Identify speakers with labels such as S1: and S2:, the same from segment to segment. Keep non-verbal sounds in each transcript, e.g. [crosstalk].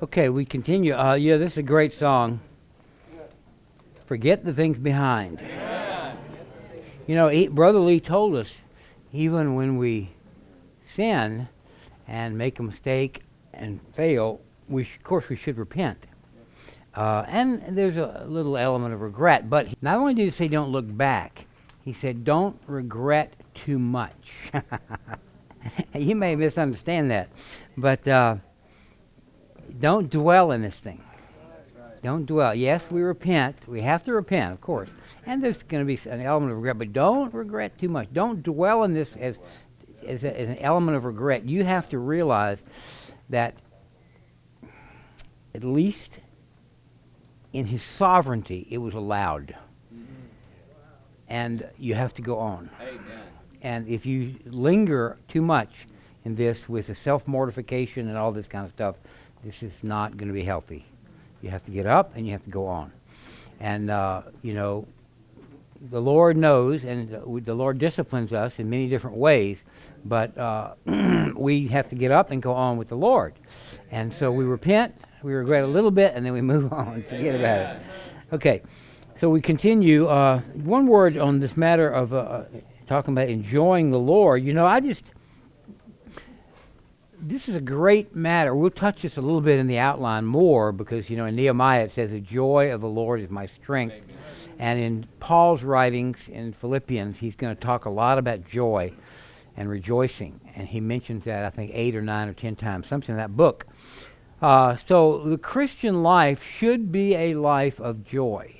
S1: Okay, we continue. Uh, yeah, this is a great song. Forget the things behind. You know, he, Brother Lee told us, even when we sin and make a mistake and fail, we sh- of course we should repent. Uh, and there's a little element of regret. But not only did he say don't look back, he said don't regret too much. [laughs] you may misunderstand that, but. Uh, don't dwell in this thing. Don't dwell. Yes, we repent. We have to repent, of course. And there's going to be an element of regret, but don't regret too much. Don't dwell in this as, as, a, as an element of regret. You have to realize that at least in his sovereignty, it was allowed. And you have to go on.
S2: Amen.
S1: And if you linger too much in this with the self mortification and all this kind of stuff, this is not going to be healthy. You have to get up and you have to go on. And, uh, you know, the Lord knows, and uh, the Lord disciplines us in many different ways, but uh, [clears throat] we have to get up and go on with the Lord. And so we repent, we regret a little bit, and then we [laughs] move on. Forget about it. Okay, so we continue. Uh, one word on this matter of uh, talking about enjoying the Lord. You know, I just this is a great matter. We'll touch this a little bit in the outline more because, you know, in Nehemiah it says, The joy of the Lord is my strength. Amen. And in Paul's writings in Philippians, he's going to talk a lot about joy and rejoicing. And he mentions that, I think, eight or nine or ten times, something in that book. Uh, so the Christian life should be a life of joy.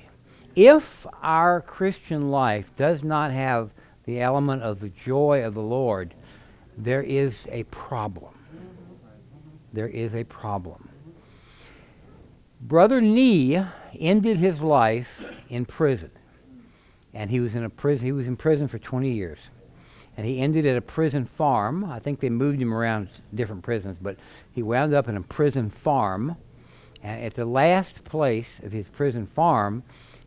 S1: If our Christian life does not have the element of the joy of the Lord, there is a problem there is a problem. Brother Nee ended his life in prison. And he was in a prison he was in prison for 20 years. And he ended at a prison farm. I think they moved him around different prisons, but he wound up in a prison farm. And at the last place of his prison farm,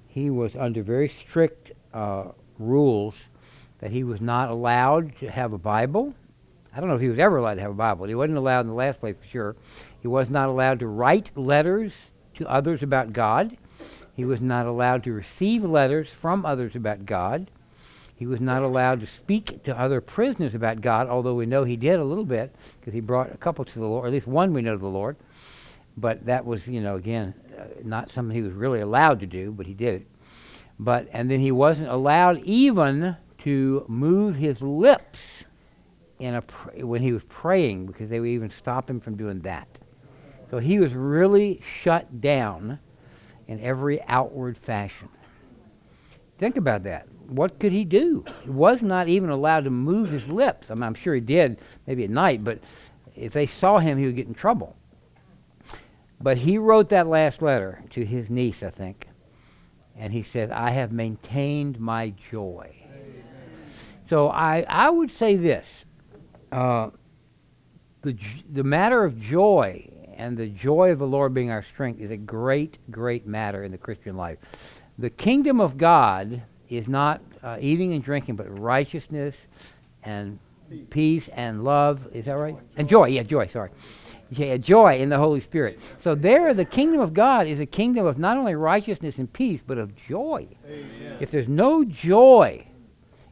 S1: he was under very strict uh, rules that he was not allowed to have a Bible. I don't know if he was ever allowed to have a Bible. He wasn't allowed in the last place for sure. He was not allowed to write letters to others about God. He was not allowed to receive letters from others about God. He was not allowed to speak to other prisoners about God, although we know he did a little bit because he brought a couple to the Lord, or at least one we know to the Lord. But that was, you know, again, uh, not something he was really allowed to do, but he did. But and then he wasn't allowed even to move his lips in a pr- when he was praying because they would even stop him from doing that. So he was really shut down in every outward fashion. Think about that. What could he do? He was not even allowed to move his lips. I I'm sure he did, maybe at night, but if they saw him, he would get in trouble. But he wrote that last letter to his niece, I think, and he said, I have maintained my joy. Amen. So I, I would say this uh, the, the matter of joy and the joy of the Lord being our strength is a great, great matter in the Christian life. The kingdom of God is not uh, eating and drinking, but righteousness and peace and love. Is that right? Joy. And joy. Yeah, joy. Sorry. Yeah, joy in the Holy Spirit. So there, the kingdom of God is a kingdom of not only righteousness and peace, but of joy. Amen. If there's no joy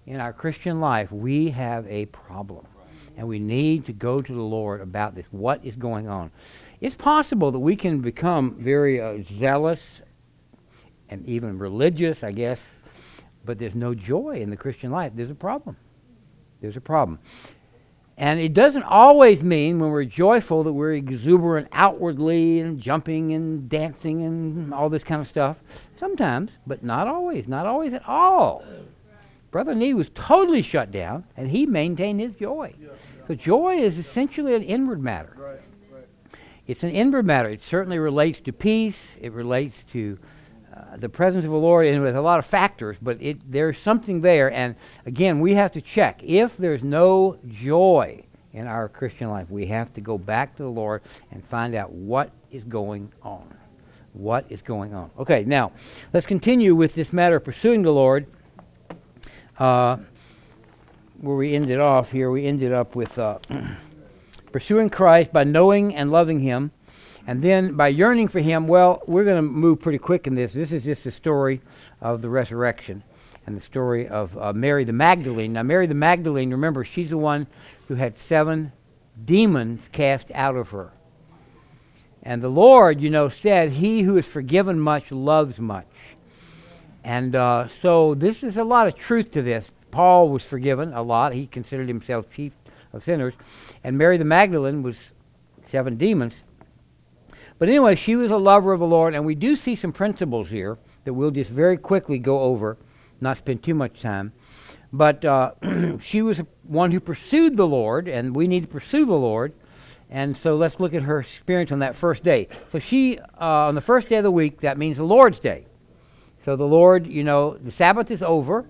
S1: in our Christian life, we have a problem and we need to go to the Lord about this. What is going on? It's possible that we can become very uh, zealous and even religious, I guess, but there's no joy in the Christian life. There's a problem. There's a problem. And it doesn't always mean when we're joyful that we're exuberant outwardly and jumping and dancing and all this kind of stuff. Sometimes, but not always. Not always at all. Brother Nee was totally shut down, and he maintained his joy. Yeah, So joy is essentially an inward matter. Right, right. It's an inward matter. It certainly relates to peace. It relates to uh, the presence of the Lord, and with a lot of factors. But it, there's something there, and again, we have to check. If there's no joy in our Christian life, we have to go back to the Lord and find out what is going on. What is going on? Okay, now let's continue with this matter of pursuing the Lord uh, where we ended off here, we ended up with uh, [clears throat] pursuing Christ by knowing and loving Him. And then by yearning for him, well, we're going to move pretty quick in this. This is just the story of the resurrection and the story of uh, Mary the Magdalene. Now, Mary the Magdalene, remember, she's the one who had seven demons cast out of her. And the Lord, you know, said, He who is forgiven much loves much. And uh, so this is a lot of truth to this. Paul was forgiven a lot. He considered himself chief of sinners. And Mary the Magdalene was seven demons. But anyway, she was a lover of the Lord, and we do see some principles here that we'll just very quickly go over, not spend too much time. But uh, [clears throat] she was one who pursued the Lord, and we need to pursue the Lord. And so let's look at her experience on that first day. So she, uh, on the first day of the week, that means the Lord's Day. So the Lord, you know, the Sabbath is over.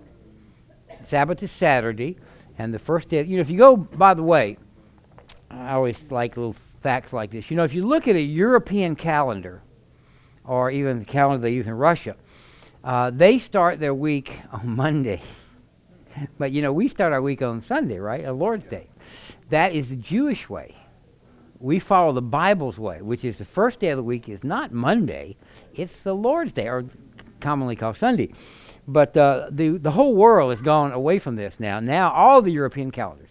S1: Sabbath is Saturday. And the first day, you know, if you go, by the way, I always like little facts like this. You know, if you look at a European calendar, or even the calendar they use in Russia, uh, they start their week [laughs] on Monday. but, you know, we start our week on Sunday, right? A Lord's Day. That is the Jewish way. We follow the Bible's way, which is the first day of the week is not Monday, it's the Lord's Day, or commonly called Sunday. But uh, the, the whole world has gone away from this now. Now, all the European calendars,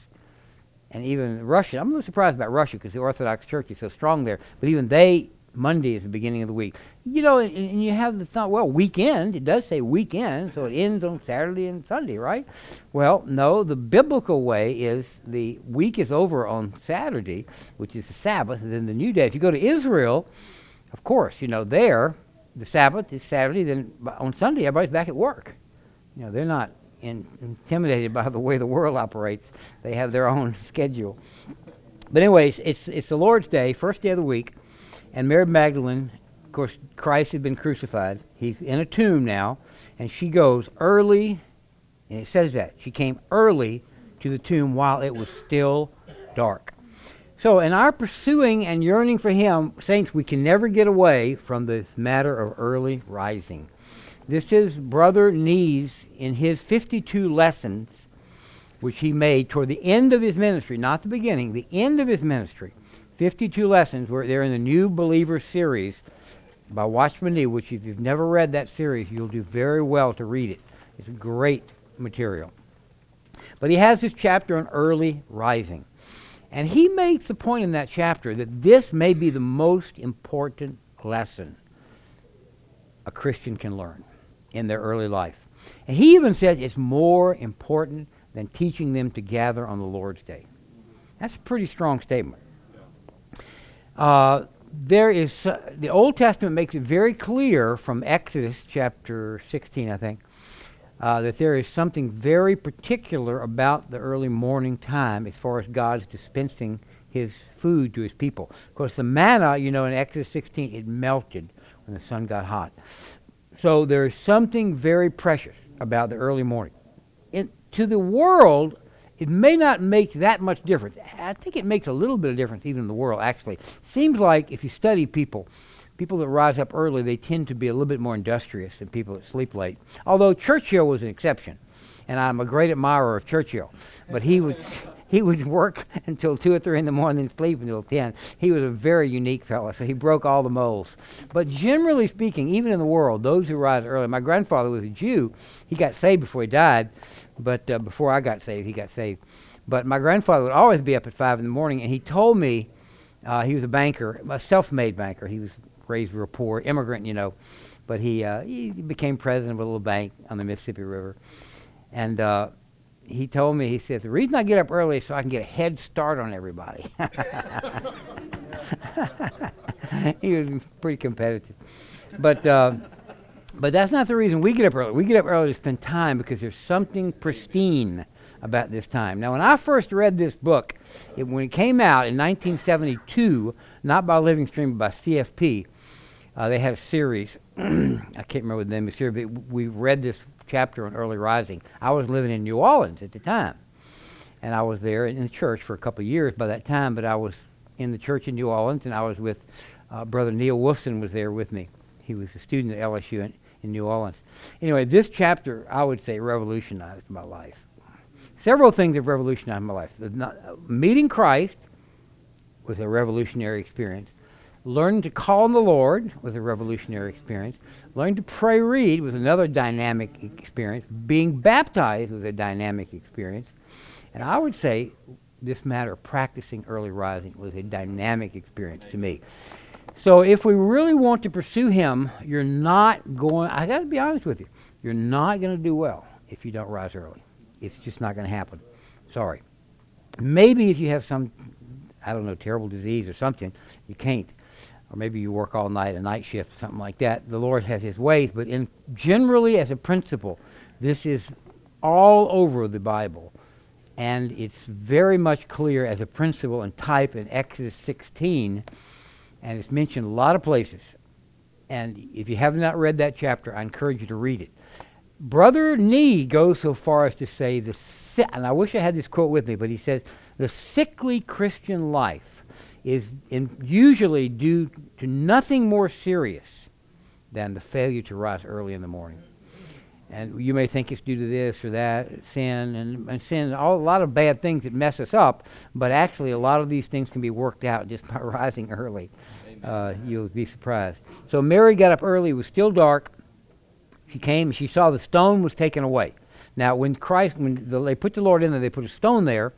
S1: and even Russia, I'm a little surprised about Russia because the Orthodox Church is so strong there, but even they, Monday is the beginning of the week. You know, and, and you have the thought, well, weekend, it does say weekend, so it ends on Saturday and Sunday, right? Well, no, the biblical way is the week is over on Saturday, which is the Sabbath, and then the new day. If you go to Israel, of course, you know, there, the Sabbath is Saturday, then on Sunday everybody's back at work. You know, they're not in, intimidated by [laughs] the way the world operates. They have their own [laughs] schedule. But anyways, it's it's the Lord's Day, first day of the week, and Mary Magdalene, of course, Christ had been crucified. He's in a tomb now, and she goes early, and it says that she came early to the tomb while it was still dark. So, in our pursuing and yearning for Him, saints, we can never get away from this matter of early rising. This is Brother Nee's in his 52 lessons, which he made toward the end of his ministry, not the beginning, the end of his ministry. 52 lessons there in the New Believer series by Watchman Nee, which if you've never read that series, you'll do very well to read it. It's great material. But he has this chapter on early rising. And he makes the point in that chapter that this may be the most important lesson a Christian can learn in their early life. And he even says it's more important than teaching them to gather on the Lord's day. That's a pretty strong statement. Uh, there is uh, the Old Testament makes it very clear from Exodus chapter 16, I think, uh, that there is something very particular about the early morning time as far as God's dispensing his food to his people. Of course, the manna, you know, in Exodus 16, it melted when the sun got hot. So there is something very precious about the early morning. In, to the world, it may not make that much difference. I think it makes a little bit of difference even in the world, actually. Seems like if you study people, people that rise up early, they tend to be a little bit more industrious than people that sleep late. Although Churchill was an exception, and I'm a great admirer of Churchill, but he would [laughs] he would work [laughs] until two or three in the morning and sleep until ten. He was a very unique fellow, so he broke all the molds. But generally speaking, even in the world, those who rise early. My grandfather was a Jew. He got saved before he died, but uh, before I got saved, he got saved. But my grandfather would always be up at five in the morning, and he told me uh, he was a banker, a self-made banker. He was raised real poor, immigrant, you know. But he, uh, he became president of a little bank on the Mississippi River. And uh, he told me, he said, the reason I get up early is so I can get a head start on everybody. [laughs] he was pretty competitive. But, uh, but that's not the reason we get up early. We get up early to spend time because there's something pristine about this time. Now, when I first read this book, it, when it came out in 1972, not by Living Stream, but by CFP, uh, they had a series. [clears throat] I can't remember the name of the series, but we read this chapter on early rising. I was living in New Orleans at the time, and I was there in the church for a couple of years by that time. But I was in the church in New Orleans, and I was with uh, Brother Neil Wolfson was there with me. He was a student at LSU in, in New Orleans. Anyway, this chapter I would say revolutionized my life. Several things have revolutionized my life. Not, uh, meeting Christ was a revolutionary experience. Learning to call on the Lord was a revolutionary experience. Learning to pray read was another dynamic experience. Being baptized was a dynamic experience. And I would say this matter of practicing early rising was a dynamic experience to me. So if we really want to pursue him, you're not going I got to be honest with you. You're not going to do well if you don't rise early. It's just not going to happen. Sorry. Maybe if you have some I don't know terrible disease or something, you can't or maybe you work all night, a night shift, something like that. The Lord has His ways, but in generally as a principle, this is all over the Bible, and it's very much clear as a principle and type in Exodus 16, and it's mentioned a lot of places. And if you have not read that chapter, I encourage you to read it. Brother Nee goes so far as to say the, and I wish I had this quote with me, but he says the sickly Christian life is in, usually due to nothing more serious than the failure to rise early in the morning. And you may think it's due to this or that, sin, and, and sin, all, a lot of bad things that mess us up, but actually a lot of these things can be worked out just [laughs] by rising early. Uh, you'll be surprised. So Mary got up early, it was still dark. She came, she saw the stone was taken away. Now, when Christ, when the, they put the Lord in there, they put a stone there,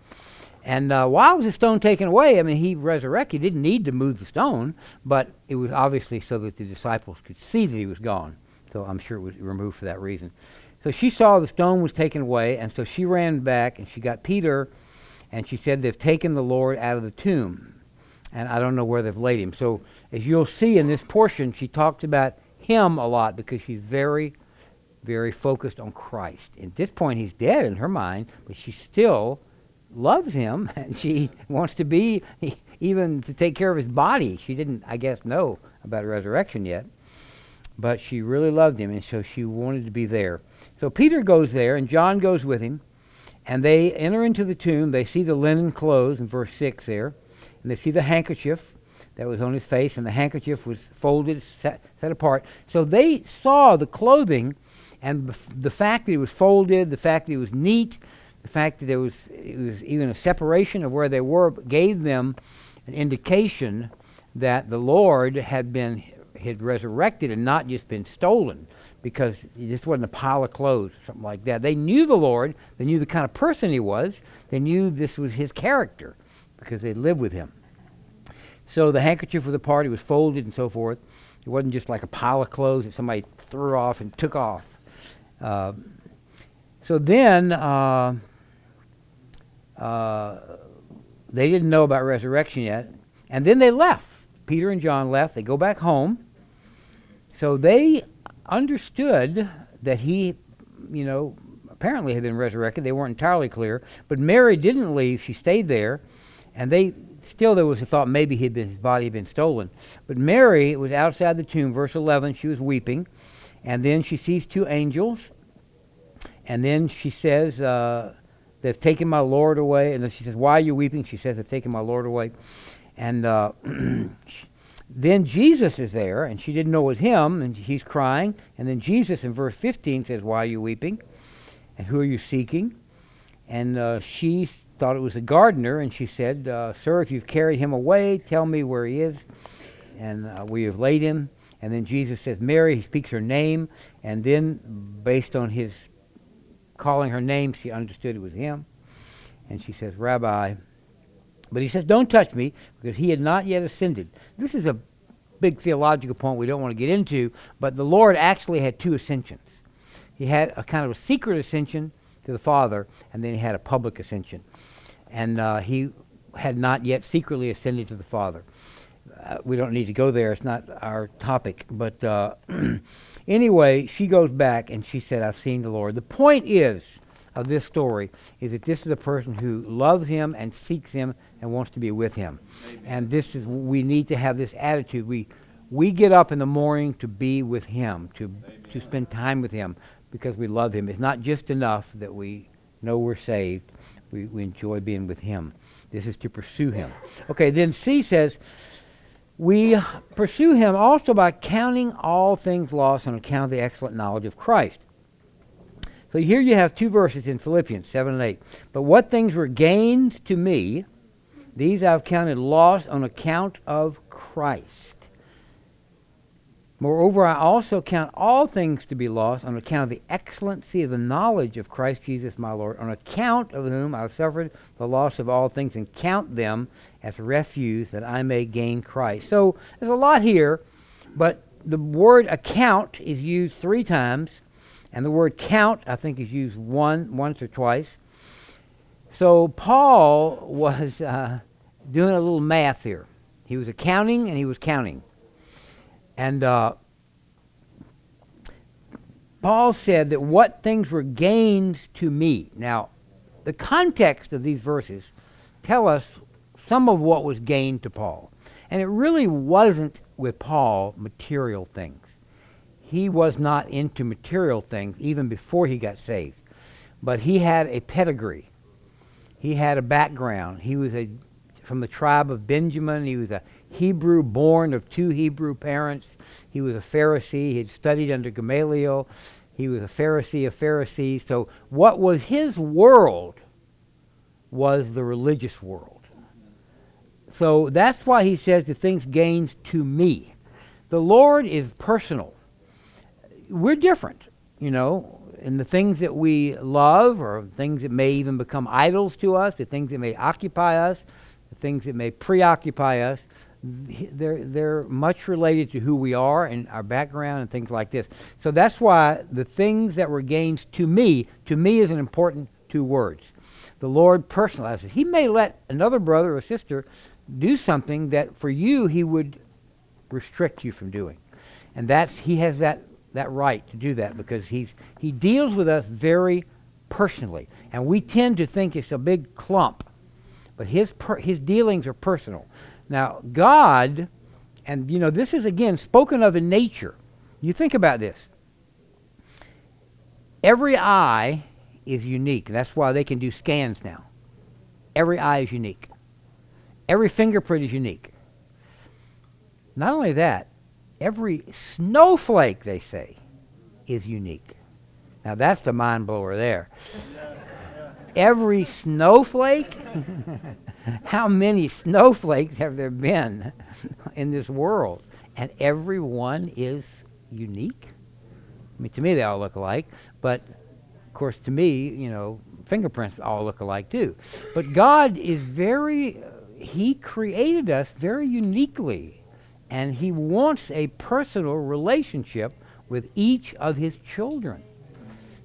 S1: and uh, why was the stone taken away? I mean, he resurrected. He didn't need to move the stone, but it was obviously so that the disciples could see that he was gone. So I'm sure it was removed for that reason. So she saw the stone was taken away, and so she ran back and she got Peter, and she said, They've taken the Lord out of the tomb, and I don't know where they've laid him. So as you'll see in this portion, she talked about him a lot because she's very, very focused on Christ. At this point, he's dead in her mind, but she's still loves him [laughs] and she wants to be even to take care of his body. She didn't, I guess, know about resurrection yet, but she really loved him, and so she wanted to be there. So Peter goes there, and John goes with him, and they enter into the tomb. They see the linen clothes in verse 6 there, and they see the handkerchief that was on his face, and the handkerchief was folded, set, set apart. So they saw the clothing and the fact that it was folded, the fact that it was neat, the fact that there was, was even a separation of where they were gave them an indication that the Lord had been had resurrected and not just been stolen because this wasn't a pile of clothes or something like that. They knew the Lord. They knew the kind of person he was. They knew this was his character because they lived with him. So the handkerchief of the party was folded and so forth. It wasn't just like a pile of clothes that somebody threw off and took off. Uh, so then uh, uh, they didn't know about resurrection yet. And then they left. Peter and John left. They go back home. So they understood that he, you know, apparently had been resurrected. They weren't entirely clear. But Mary didn't leave. She stayed there. And they still there was a thought maybe he'd been, his body had been stolen. But Mary was outside the tomb, verse 11. She was weeping. And then she sees two angels. And then she says, uh, They've taken my Lord away. And then she says, Why are you weeping? She says, They've taken my Lord away. And uh, [clears throat] then Jesus is there, and she didn't know it was him, and he's crying. And then Jesus in verse 15 says, Why are you weeping? And who are you seeking? And uh, she thought it was the gardener, and she said, uh, Sir, if you've carried him away, tell me where he is, and uh, we have laid him. And then Jesus says, Mary, he speaks her name, and then based on his calling her name, she understood it was him. And she says, Rabbi. But he says, Don't touch me, because he had not yet ascended. This is a big theological point we don't want to get into, but the Lord actually had two ascensions. He had a kind of a secret ascension to the Father, and then he had a public ascension. And uh, he had not yet secretly ascended to the Father. Uh, we don't need to go there, it's not our topic. But uh, [clears throat] Anyway, she goes back and she said, I've seen the Lord. The point is of this story is that this is a person who loves him and seeks him and wants to be with him. Amen. And this is we need to have this attitude. We we get up in the morning to be with him, to Amen. to spend time with him because we love him. It's not just enough that we know we're saved. We, we enjoy being with him. This is to pursue him. Okay, then C says, we pursue him also by counting all things lost on account of the excellent knowledge of Christ. So here you have two verses in Philippians 7 and 8. But what things were gains to me, these I've counted lost on account of Christ. Moreover, I also count all things to be lost on account of the excellency of the knowledge of Christ Jesus my Lord, on account of whom I have suffered the loss of all things, and count them as refuse that I may gain Christ. So there's a lot here, but the word account is used three times, and the word count, I think, is used one once or twice. So Paul was uh, doing a little math here. He was accounting and he was counting. And uh, Paul said that what things were gains to me. Now, the context of these verses tell us some of what was gained to Paul. And it really wasn't with Paul material things. He was not into material things even before he got saved. But he had a pedigree. He had a background. He was a from the tribe of Benjamin. He was a Hebrew born of two Hebrew parents. He was a Pharisee. He had studied under Gamaliel. He was a Pharisee of Pharisees. So, what was his world was the religious world. So, that's why he says the things gained to me. The Lord is personal. We're different, you know, in the things that we love or things that may even become idols to us, the things that may occupy us, the things that may preoccupy us they're they're much related to who we are and our background and things like this. So that's why the things that were gains to me, to me is an important two words. The Lord personalizes. He may let another brother or sister do something that for you he would restrict you from doing. And that's he has that that right to do that because he's he deals with us very personally. And we tend to think it's a big clump. But his per, his dealings are personal. Now, God, and you know, this is again spoken of in nature. You think about this. Every eye is unique. That's why they can do scans now. Every eye is unique. Every fingerprint is unique. Not only that, every snowflake, they say, is unique. Now that's the mind blower there. Every snowflake [laughs] how many snowflakes have there been in this world? And every one is unique. I mean, to me, they all look alike. But, of course, to me, you know, fingerprints all look alike too. But God is very, uh, He created us very uniquely. And He wants a personal relationship with each of His children.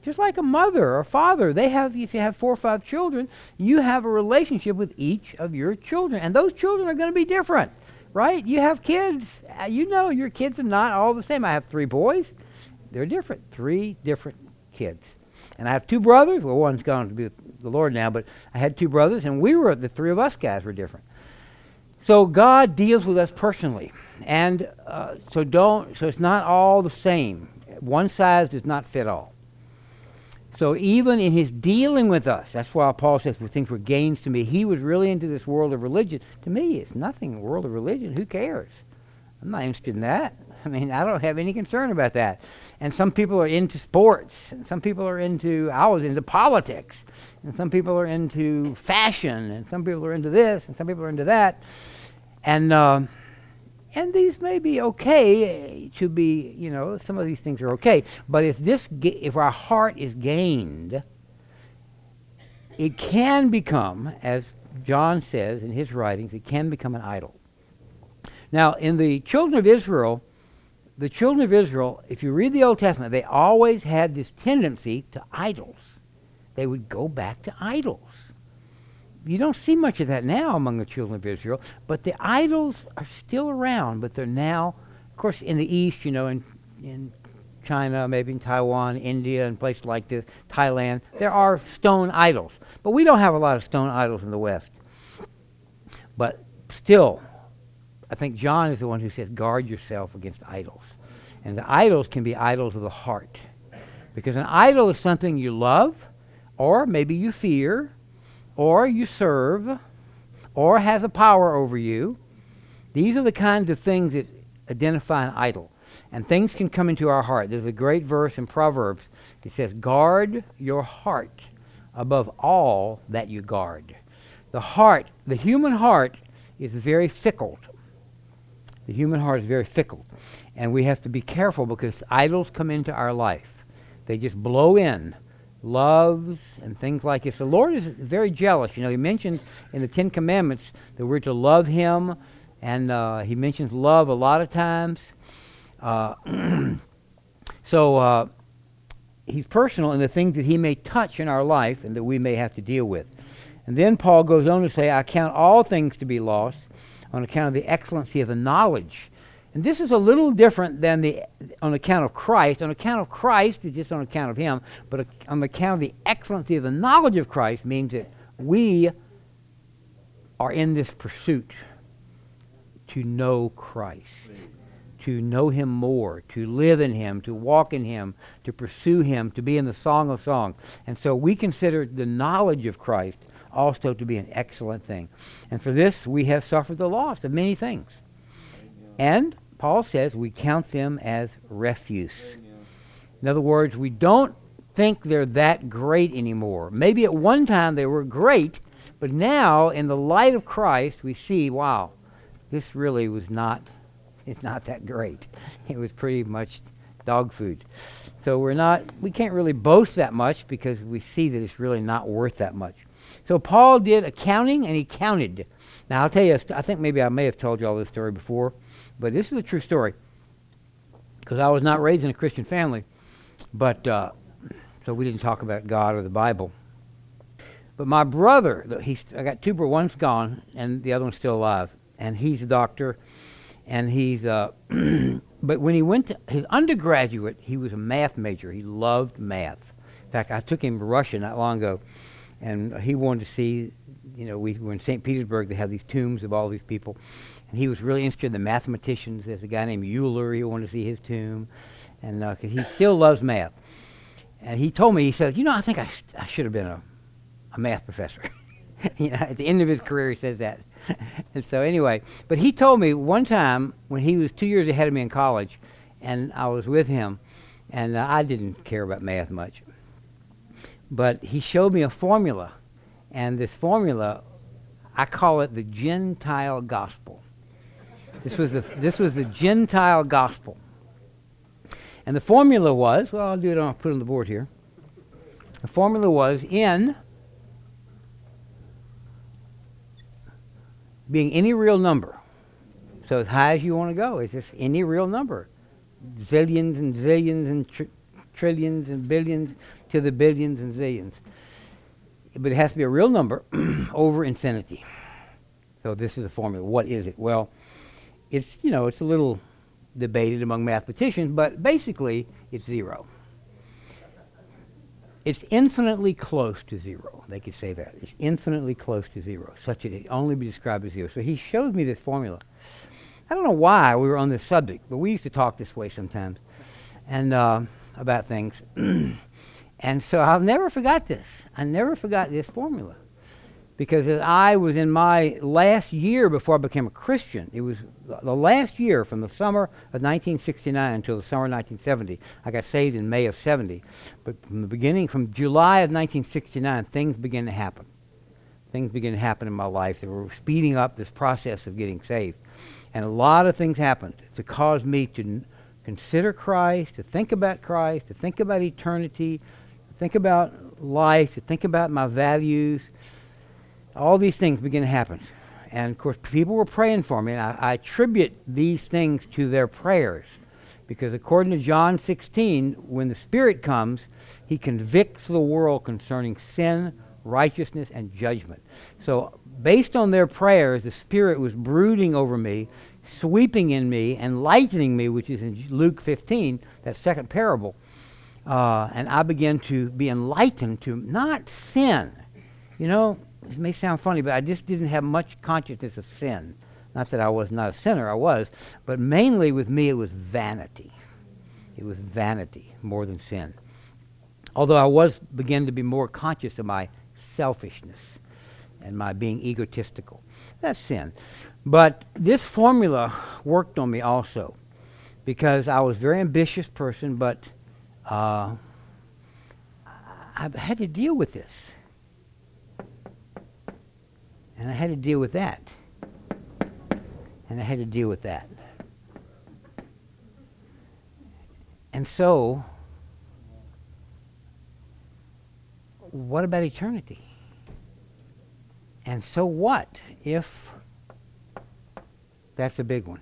S1: Just like a mother or father, they have if you have four or five children, you have a relationship with each of your children, and those children are going to be different, right? You have kids, uh, you know your kids are not all the same. I have three boys, they're different, three different kids, and I have two brothers. Well, one's gone to be with the Lord now, but I had two brothers, and we were the three of us guys were different. So God deals with us personally, and uh, so don't. So it's not all the same. One size does not fit all. So even in his dealing with us, that's why Paul says for things were gains to me. He was really into this world of religion. To me, it's nothing. World of religion. Who cares? I'm not interested in that. [laughs] I mean, I don't have any concern about that. And some people are into sports, and some people are into. I was into politics, and some people are into fashion, and some people are into this, and some people are into that, and. Uh, and these may be okay eh, to be, you know, some of these things are okay. But if this, ga- if our heart is gained, it can become, as John says in his writings, it can become an idol. Now, in the children of Israel, the children of Israel, if you read the Old Testament, they always had this tendency to idols. They would go back to idols you don't see much of that now among the children of Israel, but the idols are still around, but they're now, of course, in the East, you know, in, in China, maybe in Taiwan, India, and places like this, Thailand, there are stone idols. But we don't have a lot of stone idols in the West. But still, I think John is the one who says, guard yourself against idols. And the idols can be idols of the heart. Because an idol is something you love, or maybe you fear, or you serve, or has a power over you. These are the kinds of things that identify an idol. And things can come into our heart. There's a great verse in Proverbs. It says, Guard your heart above all that you guard. The heart, the human heart, is very fickle. The human heart is very fickle. And we have to be careful because idols come into our life. They just blow in loves and things like this. The Lord is very jealous. You know, He mentions in the Ten Commandments that we're to love Him, and uh, He mentions love a lot of times. Uh, [clears throat] so uh, He's personal in the things that He may touch in our life and that we may have to deal with. And then Paul goes on to say, I count all things to be lost on account of the excellency of the knowledge. And this is a little different than the on account of Christ. On account of Christ is just on account of him, but on account of the excellency of the knowledge of Christ means that we are in this pursuit to know Christ, to know him more, to live in him, to walk in him, to pursue him, to be in the song of songs. And so we consider the knowledge of Christ also to be an excellent thing. And for this, we have suffered the loss of many things. And Paul says we count them as refuse. In other words, we don't think they're that great anymore. Maybe at one time they were great, but now in the light of Christ, we see, wow, this really was not [laughs] it's not that great. [laughs] It was pretty much dog food. So we're not we can't really boast that much because we see that it's really not worth that much. So Paul did accounting and he counted. Now I'll tell you, I think maybe I may have told you all this story before, but this is a true story because I was not raised in a Christian family, but uh, so we didn't talk about God or the Bible. But my brother, he's, I got two brothers, one's gone and the other one's still alive, and he's a doctor, and he's. Uh, [clears throat] but when he went to his undergraduate, he was a math major. He loved math. In fact, I took him to Russia not long ago and he wanted to see, you know, we were in St. Petersburg. They have these tombs of all these people, and he was really interested in the mathematicians. There's a guy named Euler. He wanted to see his tomb, and uh, he still loves math. And he told me, he said, you know, I think I, sh- I should have been a, a math professor. [laughs] you know, at the end of his career, he says that. [laughs] and so anyway, but he told me one time when he was two years ahead of me in college, and I was with him, and uh, I didn't care about math much. But he showed me a formula, and this formula, I call it the Gentile gospel. This was the, this was the Gentile gospel. And the formula was, well, I'll do it, I'll put it on the board here. The formula was in being any real number. So as high as you want to go, it's just any real number. Zillions and zillions and tr- trillions and billions to the billions and zillions. But it has to be a real number [clears throat] over infinity. So this is the formula. What is it? Well, it's you know it's a little debated among mathematicians, but basically it's zero. It's infinitely close to zero. They could say that. It's infinitely close to zero, such that it only be described as zero. So he shows me this formula. I don't know why we were on this subject, but we used to talk this way sometimes, and uh, about things. [clears throat] And so I'll never forgot this. I never forgot this formula. Because as I was in my last year before I became a Christian, it was the last year from the summer of 1969 until the summer of 1970. I got saved in May of 70. But from the beginning, from July of 1969, things began to happen. Things began to happen in my life that were speeding up this process of getting saved. And a lot of things happened to cause me to consider Christ, to think about Christ, to think about eternity, think about life, to think about my values. All these things begin to happen. And of course, people were praying for me, and I, I attribute these things to their prayers. Because according to John 16, when the Spirit comes, he convicts the world concerning sin, righteousness, and judgment. So, based on their prayers, the Spirit was brooding over me, sweeping in me, enlightening me, which is in Luke 15, that second parable. Uh, and I began to be enlightened to not sin. You know, it may sound funny, but I just didn't have much consciousness of sin. Not that I was not a sinner, I was, but mainly with me it was vanity. It was vanity more than sin. Although I was beginning to be more conscious of my selfishness and my being egotistical. That's sin. But this formula worked on me also because I was a very ambitious person, but uh, I've had to deal with this. And I had to deal with that. And I had to deal with that. And so, what about eternity? And so what if that's a big one?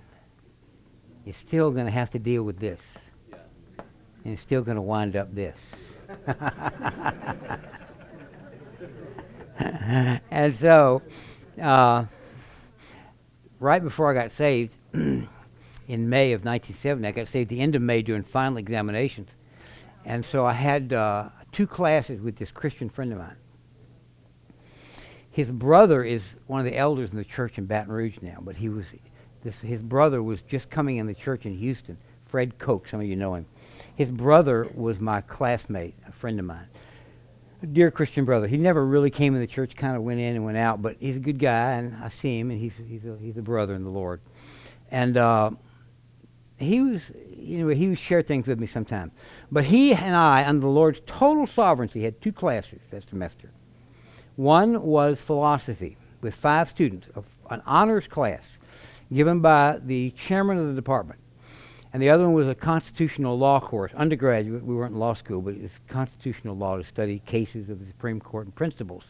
S1: You're still going to have to deal with this. And it's still going to wind up this. [laughs] and so, uh, right before I got saved, [clears throat] in May of 1970, I got saved the end of May during final examinations. And so I had uh, two classes with this Christian friend of mine. His brother is one of the elders in the church in Baton Rouge now, but he was this, his brother was just coming in the church in Houston. Fred Koch, some of you know him. His brother was my classmate, a friend of mine. A dear Christian brother. He never really came in the church, kind of went in and went out, but he's a good guy, and I see him, and he's, he's, a, he's a brother in the Lord. And uh, he was, you know, he would share things with me sometimes. But he and I, under the Lord's total sovereignty, had two classes that semester. One was philosophy with five students, an honors class given by the chairman of the department. And the other one was a constitutional law course, undergraduate. We weren't in law school, but it was constitutional law to study cases of the Supreme Court and principles.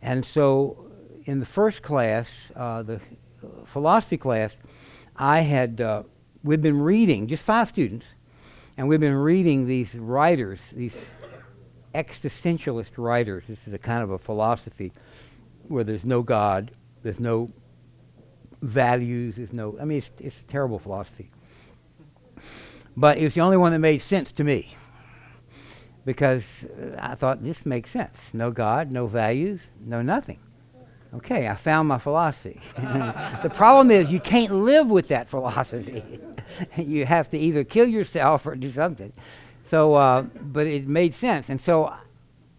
S1: And so, in the first class, uh, the philosophy class, I had uh, we've been reading just five students, and we've been reading these writers, these existentialist writers. This is a kind of a philosophy where there's no God, there's no values. There's no, I mean, it's, it's a terrible philosophy. But it was the only one that made sense to me because uh, I thought this makes sense. No God, no values, no nothing. Okay, I found my philosophy. [laughs] the problem is you can't live with that philosophy. [laughs] you have to either kill yourself or do something. So, uh, but it made sense, and so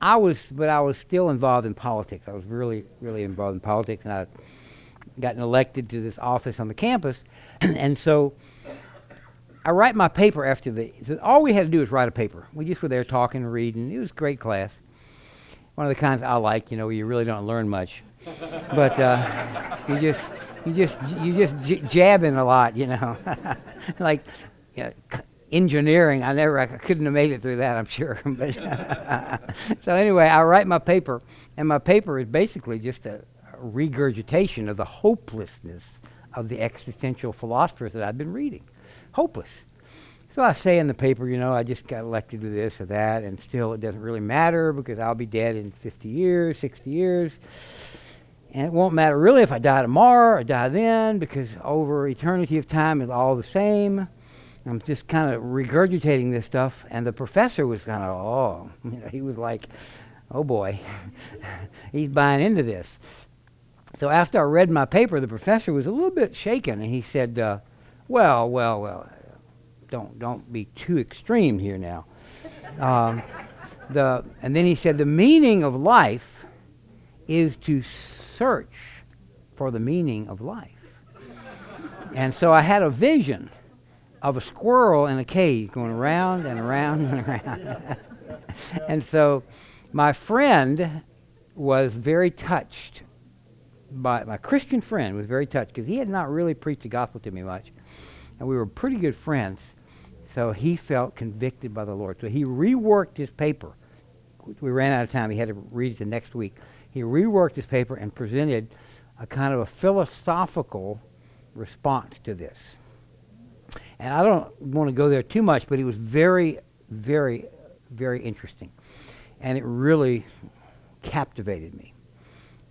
S1: I was, but I was still involved in politics. I was really, really involved in politics, and I gotten elected to this office on the campus. [clears throat] and so I write my paper after the. All we had to do was write a paper. We just were there talking reading. It was a great class. One of the kinds I like, you know, where you really don't learn much. but uh, [laughs] you just you just you just j- jabbing a lot, you know, [laughs] like you know, c- engineering. I never I couldn't have made it through that, I'm sure. [laughs] but so anyway, I write my paper, and my paper is basically just a, regurgitation of the hopelessness of the existential philosophers that I've been reading. Hopeless. So I say in the paper, you know, I just got elected to this or that, and still it doesn't really matter because I'll be dead in 50 years, 60 years. And it won't matter really if I die tomorrow or die then because over eternity of time is all the same. I'm just kind of regurgitating this stuff, and the professor was kind of, oh, [laughs] you know, he was like, oh boy, [laughs] he's buying into this. So after I read my paper, the professor was a little bit shaken, and he said, uh, "Well, well, well, don't don't be too extreme here now." Um, the and then he said, "The meaning of life is to search for the meaning of life." And so I had a vision of a squirrel in a cage going around and around and around. [laughs] and so my friend was very touched my Christian friend was very touched because he had not really preached the gospel to me much, and we were pretty good friends. So he felt convicted by the Lord. So he reworked his paper. We ran out of time. He had to read it the next week. He reworked his paper and presented a kind of a philosophical response to this. And I don't want to go there too much, but it was very, very, very interesting. And it really captivated me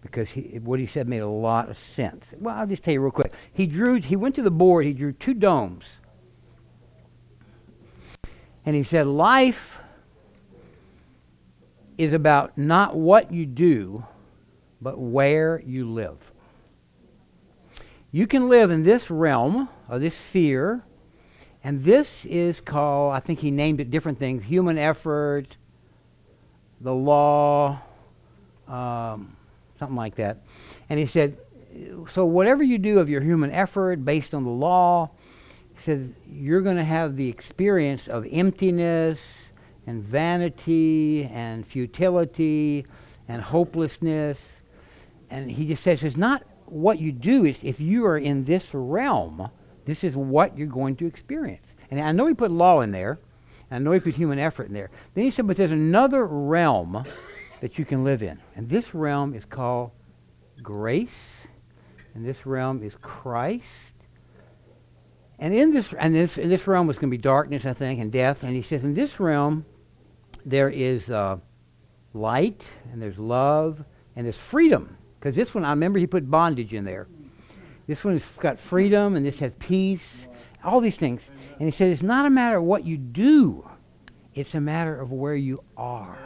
S1: because he, what he said made a lot of sense. Well, I'll just tell you real quick. He drew. He went to the board. He drew two domes, and he said, "Life is about not what you do, but where you live. You can live in this realm or this sphere." And this is called, I think he named it different things human effort, the law, um, something like that. And he said, so whatever you do of your human effort based on the law, he said, you're going to have the experience of emptiness and vanity and futility and hopelessness. And he just says it's not what you do, is if you are in this realm, this is what you're going to experience. And I know he put law in there. I know he put human effort in there. Then he said, but there's another realm that you can live in. And this realm is called grace. And this realm is Christ. And in this, and this, in this realm was going to be darkness, I think, and death. And he says, in this realm, there is uh, light, and there's love, and there's freedom. Because this one, I remember he put bondage in there. This one's got freedom, and this has peace, all these things. And he said, it's not a matter of what you do, it's a matter of where you are.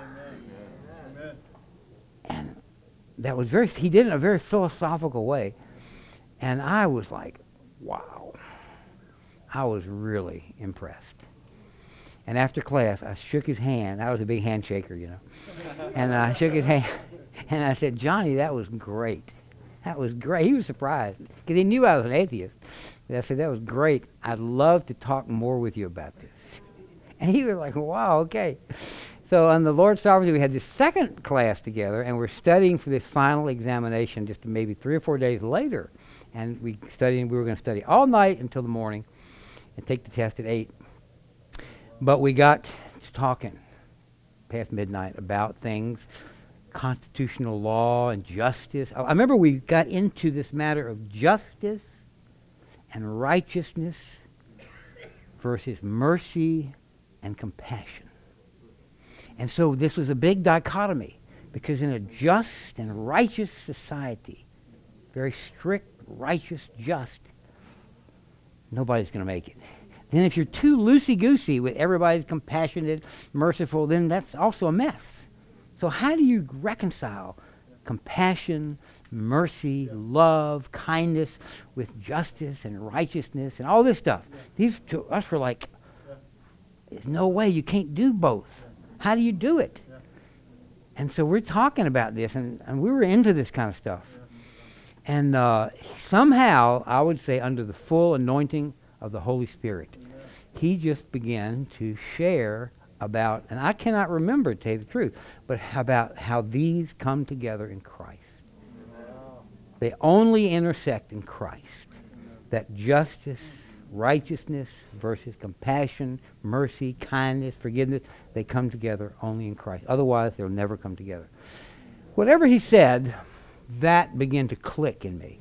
S1: And that was very, he did it in a very philosophical way. And I was like, wow. I was really impressed. And after class, I shook his hand. I was a big handshaker, you know. and I shook his hand, [laughs] and I said, Johnny, that was great. That was great. He was surprised because he knew I was an atheist. I said, that was great. I'd love to talk more with you about this. And he was like, wow, okay. So on the Lord's Sovereignty, we had this second class together, and we're studying for this final examination just maybe three or four days later. And we studied, we were going to study all night until the morning and take the test at 8. But we got to talking past midnight about things, constitutional law and justice. I remember we got into this matter of justice and righteousness versus mercy and compassion. And so this was a big dichotomy because in a just and righteous society, very strict, righteous, just, nobody's going to make it. Then if you're too loosey-goosey with everybody's compassionate, merciful, then that's also a mess. So how do you reconcile compassion, mercy, love, kindness with justice and righteousness and all this stuff? These to us were like, there's no way you can't do both. How do you do it? And so we're talking about this, and, and we were into this kind of stuff. And uh, somehow, I would say, under the full anointing of the Holy Spirit, he just began to share about, and I cannot remember to tell you the truth, but about how these come together in Christ. They only intersect in Christ. That justice, righteousness versus compassion, mercy, kindness, forgiveness, they come together only in Christ. Otherwise, they'll never come together. Whatever he said, that began to click in me.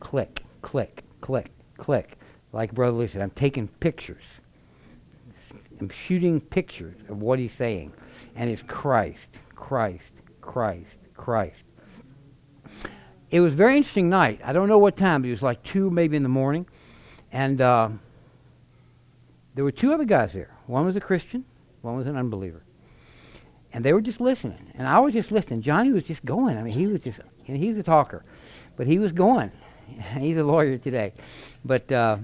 S1: Click, click, click, click. Like Brother Lee said, I'm taking pictures. I'm shooting pictures of what he's saying. And it's Christ, Christ, Christ, Christ. It was a very interesting night. I don't know what time, it was like 2 maybe in the morning. And uh, there were two other guys there. One was a Christian, one was an unbeliever. And they were just listening. And I was just listening. Johnny was just going. I mean, he was just, know, he's a talker. But he was going. [laughs] he's a lawyer today. But uh,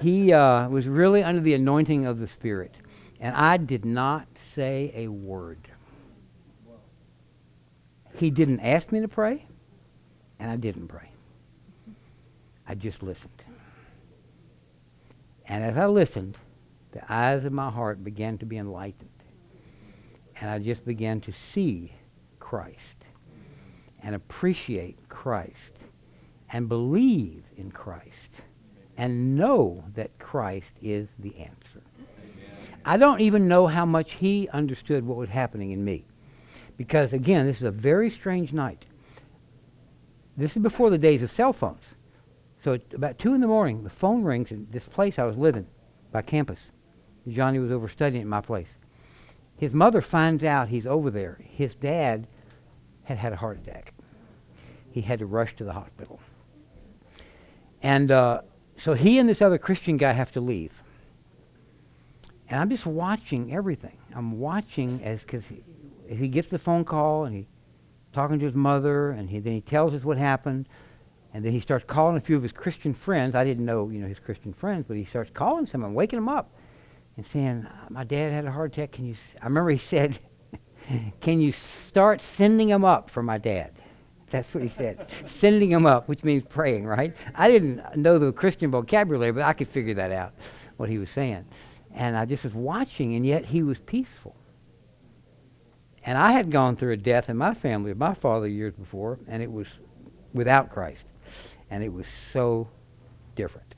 S1: he uh, was really under the anointing of the Spirit. And I did not say a word. He didn't ask me to pray, and I didn't pray. I just listened. And as I listened, the eyes of my heart began to be enlightened. And I just began to see Christ and appreciate Christ and believe in Christ and know that Christ is the answer. I don't even know how much he understood what was happening in me. Because, again, this is a very strange night. This is before the days of cell phones. So about 2 in the morning, the phone rings in this place I was living by campus. Johnny was over studying at my place. His mother finds out he's over there. His dad had had a heart attack. He had to rush to the hospital. And uh, so he and this other Christian guy have to leave. And I'm just watching everything. I'm watching as because he, he gets the phone call and he's talking to his mother and he, then he tells us what happened. And then he starts calling a few of his Christian friends. I didn't know, you know, his Christian friends, but he starts calling some and waking them up and saying, uh, "My dad had a heart attack. Can you?" I remember he said, [laughs] "Can you start sending them up for my dad?" That's what he said. [laughs] sending them up, which means praying, right? I didn't know the Christian vocabulary, but I could figure that out, what he was saying. And I just was watching, and yet he was peaceful. And I had gone through a death in my family of my father years before, and it was without Christ. And it was so different.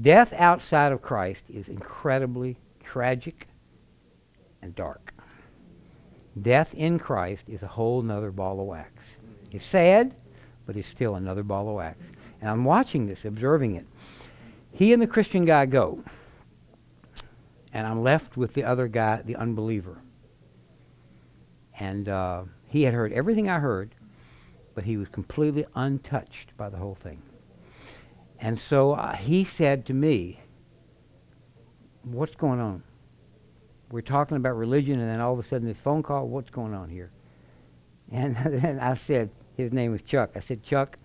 S1: Death outside of Christ is incredibly tragic and dark. Death in Christ is a whole nother ball of wax. It's sad, but it's still another ball of wax. And I'm watching this, observing it. He and the Christian guy go, and I'm left with the other guy, the unbeliever. And uh, he had heard everything I heard, but he was completely untouched by the whole thing. And so uh, he said to me, What's going on? We're talking about religion, and then all of a sudden this phone call, what's going on here? And [laughs] then I said, His name was Chuck. I said, Chuck,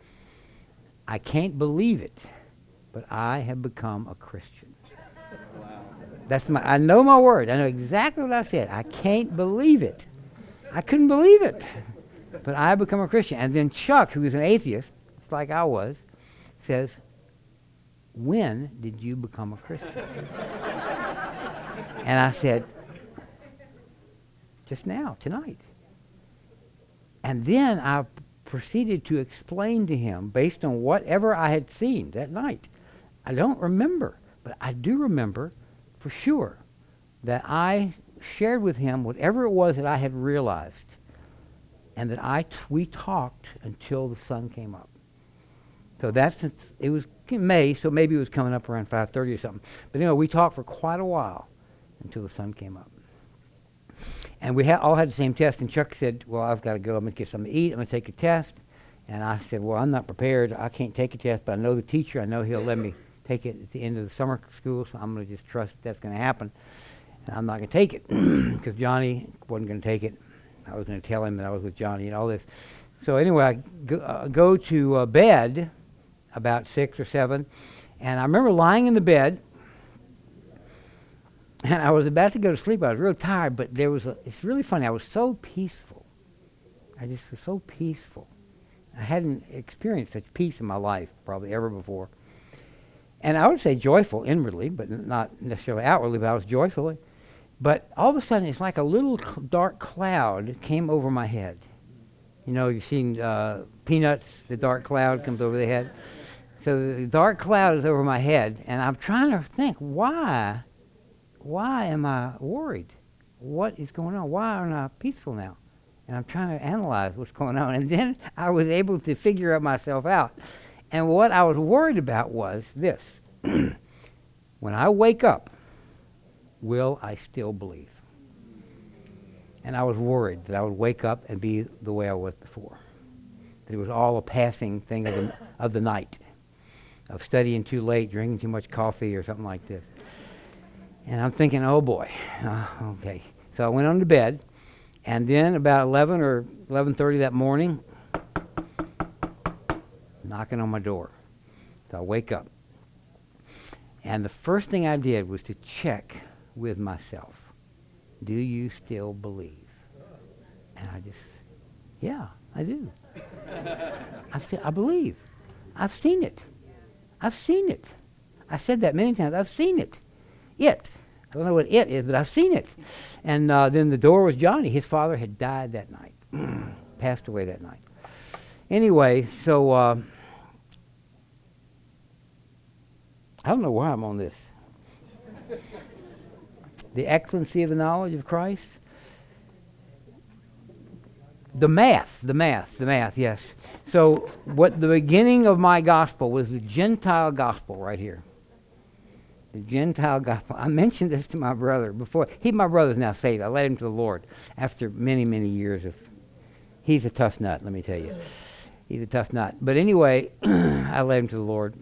S1: I can't believe it, but I have become a Christian. Wow. That's my, I know my word. I know exactly what I said. I can't believe it. I couldn't believe it. But I become a Christian. And then Chuck, who is an atheist, like I was, says, when did you become a Christian? [laughs] and I said, just now, tonight. And then I proceeded to explain to him, based on whatever I had seen that night. I don't remember, but I do remember for sure that I shared with him whatever it was that I had realized, and that I t- we talked until the sun came up. So that's it was May, so maybe it was coming up around 5:30 or something. But anyway, we talked for quite a while until the sun came up. And we ha- all had the same test. And Chuck said, "Well, I've got to go. I'm going to get something to eat. I'm going to take a test." And I said, "Well, I'm not prepared. I can't take a test, but I know the teacher. I know he'll let me take it at the end of the summer school. So I'm going to just trust that's going to happen. And I'm not going to take it [clears throat] because Johnny wasn't going to take it. I was going to tell him that I was with Johnny and all this. So anyway, I go, uh, go to uh, bed about six or seven. And I remember lying in the bed, and I was about to go to sleep. I was real tired, but there was a, it's really funny. I was so peaceful. I just was so peaceful. I hadn't experienced such peace in my life probably ever before. And I would say joyful inwardly, but not necessarily outwardly, but I was joyfully. But all of a sudden, it's like a little dark cloud came over my head. You know, you've seen uh, Peanuts, the dark cloud comes over the head. So the dark cloud is over my head, and I'm trying to think why, why am I worried? What is going on? Why am I peaceful now? And I'm trying to analyze what's going on. And then I was able to figure myself out. And what I was worried about was this. [clears throat] when I wake up, will I still believe? And I was worried that I would wake up and be the way I was before. That it was all a passing thing of the, of the night of studying too late, drinking too much coffee, or something like this. And I'm thinking, oh boy, uh, okay. So I went on to bed, and then about 11 or 11:30 that morning, knocking on my door. So I wake up, and the first thing I did was to check with myself: Do you still believe? And I just, yeah, I do. I, I believe. I've seen it. I've seen it. I said that many times. I've seen it. It. I don't know what it is, but I've seen it. And uh, then the door was Johnny. His father had died that night, [clears throat] passed away that night. Anyway, so uh, I don't know why I'm on this. The excellency of the knowledge of Christ. The math, the math, the math, yes. So, what the beginning of my gospel was the Gentile gospel right here. The Gentile gospel. I mentioned this to my brother before. He, my brother's now saved. I led him to the Lord after many, many years of. He's a tough nut, let me tell you. He's a tough nut. But anyway, [clears throat] I led him to the Lord.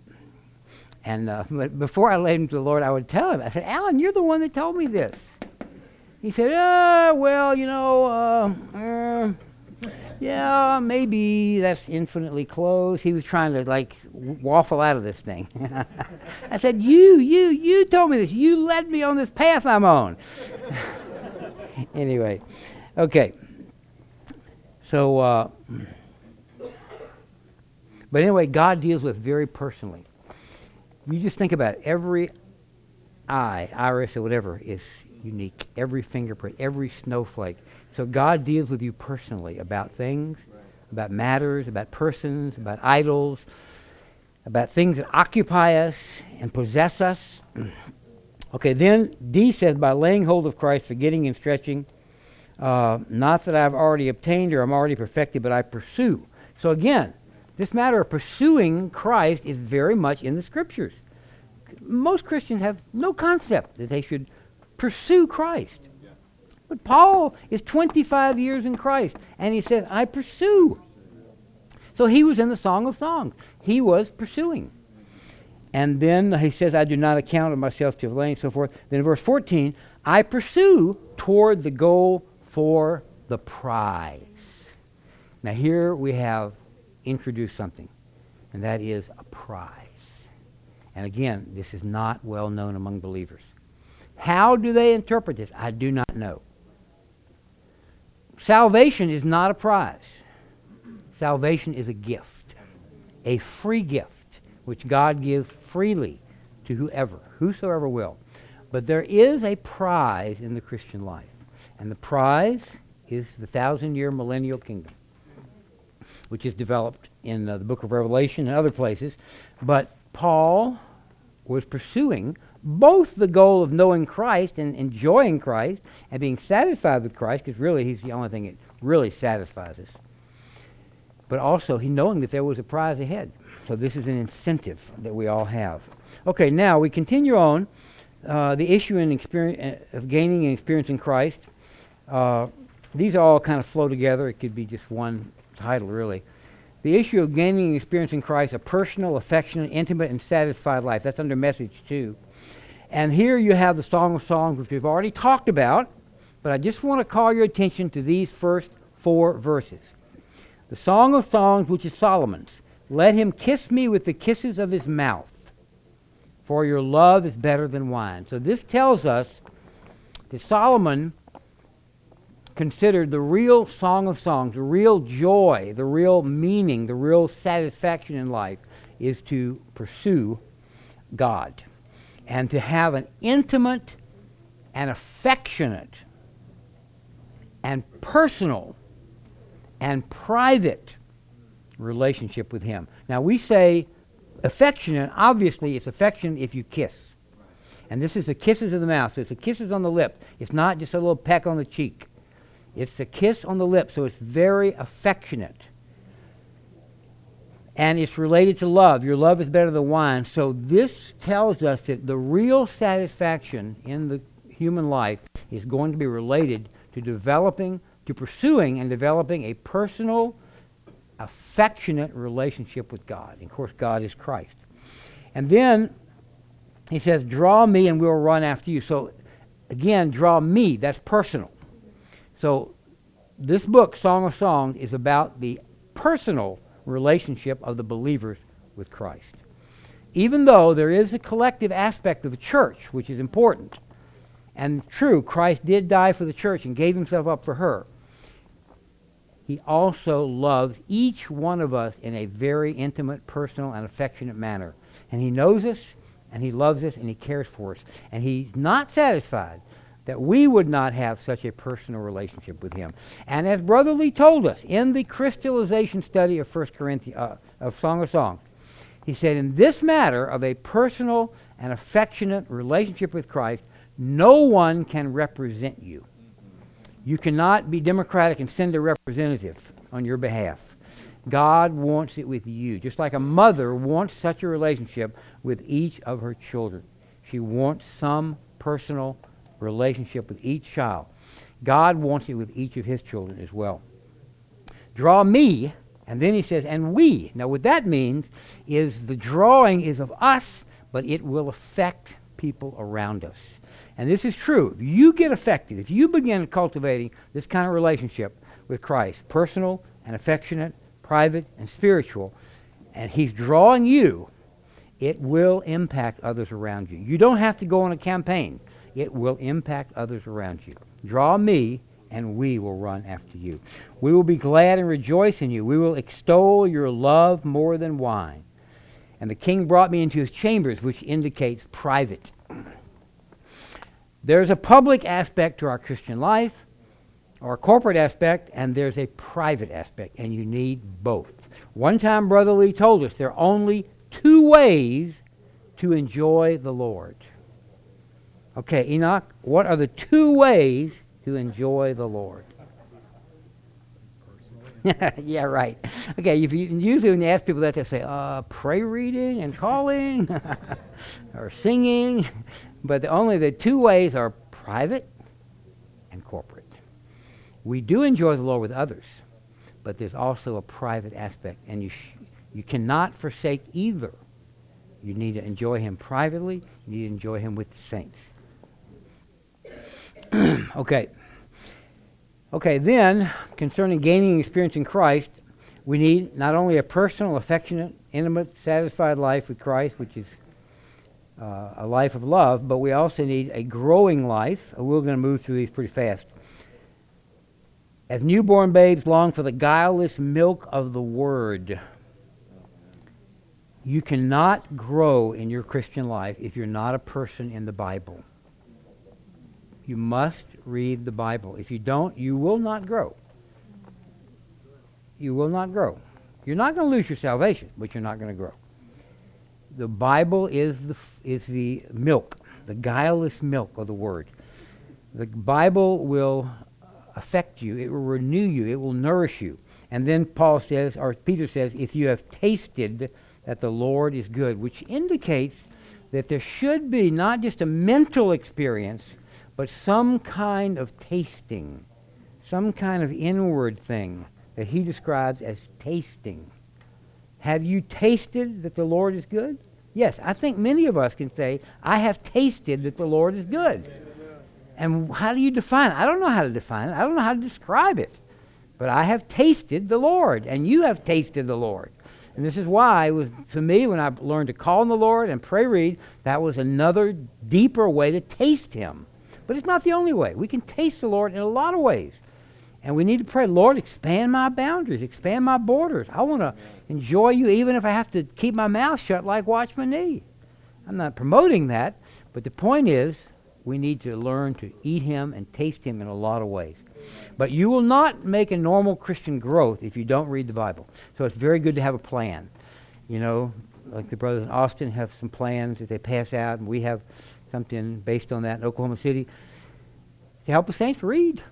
S1: And uh, but before I led him to the Lord, I would tell him, I said, Alan, you're the one that told me this. He said, uh, well, you know, uh, uh yeah, maybe that's infinitely close. He was trying to like waffle out of this thing. [laughs] I said, You, you, you told me this. You led me on this path I'm on. [laughs] anyway, okay. So, uh, but anyway, God deals with very personally. You just think about it. Every eye, iris, or whatever is unique. Every fingerprint, every snowflake so God deals with you personally about things, about matters, about persons, about idols. about things that occupy us and possess us. [clears throat] okay, then D says, by laying hold of Christ, forgetting and stretching, uh, not that I've already obtained or I'm already perfected, but I pursue. So again, this matter of pursuing Christ is very much in the scriptures. Most Christians have no concept that they should pursue Christ. But Paul is 25 years in Christ, and he said, I pursue. So he was in the Song of Songs. He was pursuing. And then he says, I do not account of myself to have lain, so forth. Then in verse 14, I pursue toward the goal for the prize. Now here we have introduced something, and that is a prize. And again, this is not well known among believers. How do they interpret this? I do not know. Salvation is not a prize. Salvation is a gift, a free gift, which God gives freely to whoever, whosoever will. But there is a prize in the Christian life, and the prize is the thousand year millennial kingdom, which is developed in uh, the book of Revelation and other places. But Paul was pursuing both the goal of knowing Christ and enjoying Christ and being satisfied with Christ, because really he's the only thing that really satisfies us. But also he knowing that there was a prize ahead. So this is an incentive that we all have. Okay, now we continue on uh, the issue in experience, uh, of gaining and experiencing Christ. Uh, these all kind of flow together. It could be just one title, really. The issue of gaining and experiencing Christ, a personal, affectionate, intimate, and satisfied life. That's under message two. And here you have the Song of Songs, which we've already talked about, but I just want to call your attention to these first four verses. The Song of Songs, which is Solomon's. Let him kiss me with the kisses of his mouth, for your love is better than wine. So this tells us that Solomon considered the real Song of Songs, the real joy, the real meaning, the real satisfaction in life is to pursue God and to have an intimate and affectionate and personal and private relationship with Him. Now, we say affectionate, obviously, it's affection if you kiss. And this is the kisses of the mouth. So it's the kisses on the lip. It's not just a little peck on the cheek. It's the kiss on the lip, so it's very affectionate and it's related to love. Your love is better than wine. So this tells us that the real satisfaction in the human life is going to be related to developing, to pursuing and developing a personal, affectionate relationship with God. And of course, God is Christ. And then he says, Draw me and we'll run after you. So again, draw me. That's personal. So this book, Song of Songs, is about the personal relationship of the believers with Christ. Even though there is a collective aspect of the church, which is important, and true, Christ did die for the church and gave himself up for her, he also loves each one of us in a very intimate, personal, and affectionate manner. And he knows us, and he loves us, and he cares for us. And he's not satisfied that we would not have such a personal relationship with him. And as Brother Lee told us in the crystallization study of 1 Corinthians, uh, of Song of Songs, he said, in this matter of a personal and affectionate relationship with Christ, no one can represent you. You cannot be democratic and send a representative on your behalf. God wants it with you, just like a mother wants such a relationship with each of her children. She wants some personal relationship with each child. God wants it with each of his children as well. Draw me, and then he says, and we. Now, what that means is the drawing is of us, but it will affect people around us. And this is true. If you get affected, if you begin cultivating this kind of relationship with Christ, personal and affectionate, private and spiritual, and he's drawing you, it will impact others around you. You don't have to go on a campaign it will impact others around you. Draw me, and we will run after you. We will be glad and rejoice in you. We will extol your love more than wine. And the king brought me into his chambers, which indicates private. There's a public aspect to our Christian life, or a corporate aspect, and there's a private aspect, and you need both. One time, Brother Lee told us there are only two ways to enjoy the Lord. Okay, Enoch, what are the two ways to enjoy the Lord? [laughs] yeah, right. Okay, if you, usually when you ask people that, they say, uh, pray reading and calling [laughs] or singing. But the, only the two ways are private and corporate. We do enjoy the Lord with others, but there's also a private aspect, and you, sh- you cannot forsake either. You need to enjoy Him privately, you need to enjoy Him with the saints. [clears throat] okay. Okay, then, concerning gaining experience in Christ, we need not only a personal, affectionate, intimate, satisfied life with Christ, which is uh, a life of love, but we also need a growing life. We're going to move through these pretty fast. As newborn babes long for the guileless milk of the Word, you cannot grow in your Christian life if you're not a person in the Bible. You must read the Bible. If you don't, you will not grow. You will not grow. You're not going to lose your salvation, but you're not going to grow. The Bible is the, is the milk, the guileless milk of the Word. The Bible will affect you, it will renew you, it will nourish you. And then Paul says, or Peter says, if you have tasted that the Lord is good, which indicates that there should be not just a mental experience, but some kind of tasting, some kind of inward thing that he describes as tasting. Have you tasted that the Lord is good? Yes, I think many of us can say, I have tasted that the Lord is good. And how do you define it? I don't know how to define it. I don't know how to describe it. But I have tasted the Lord, and you have tasted the Lord. And this is why, it was, to me, when I learned to call on the Lord and pray read, that was another deeper way to taste Him. But it's not the only way. We can taste the Lord in a lot of ways. And we need to pray, Lord, expand my boundaries, expand my borders. I want to enjoy you even if I have to keep my mouth shut like Watchman Nee. I'm not promoting that, but the point is we need to learn to eat him and taste him in a lot of ways. But you will not make a normal Christian growth if you don't read the Bible. So it's very good to have a plan. You know, like the brothers in Austin have some plans that they pass out, and we have something based on that in Oklahoma City to help the saints read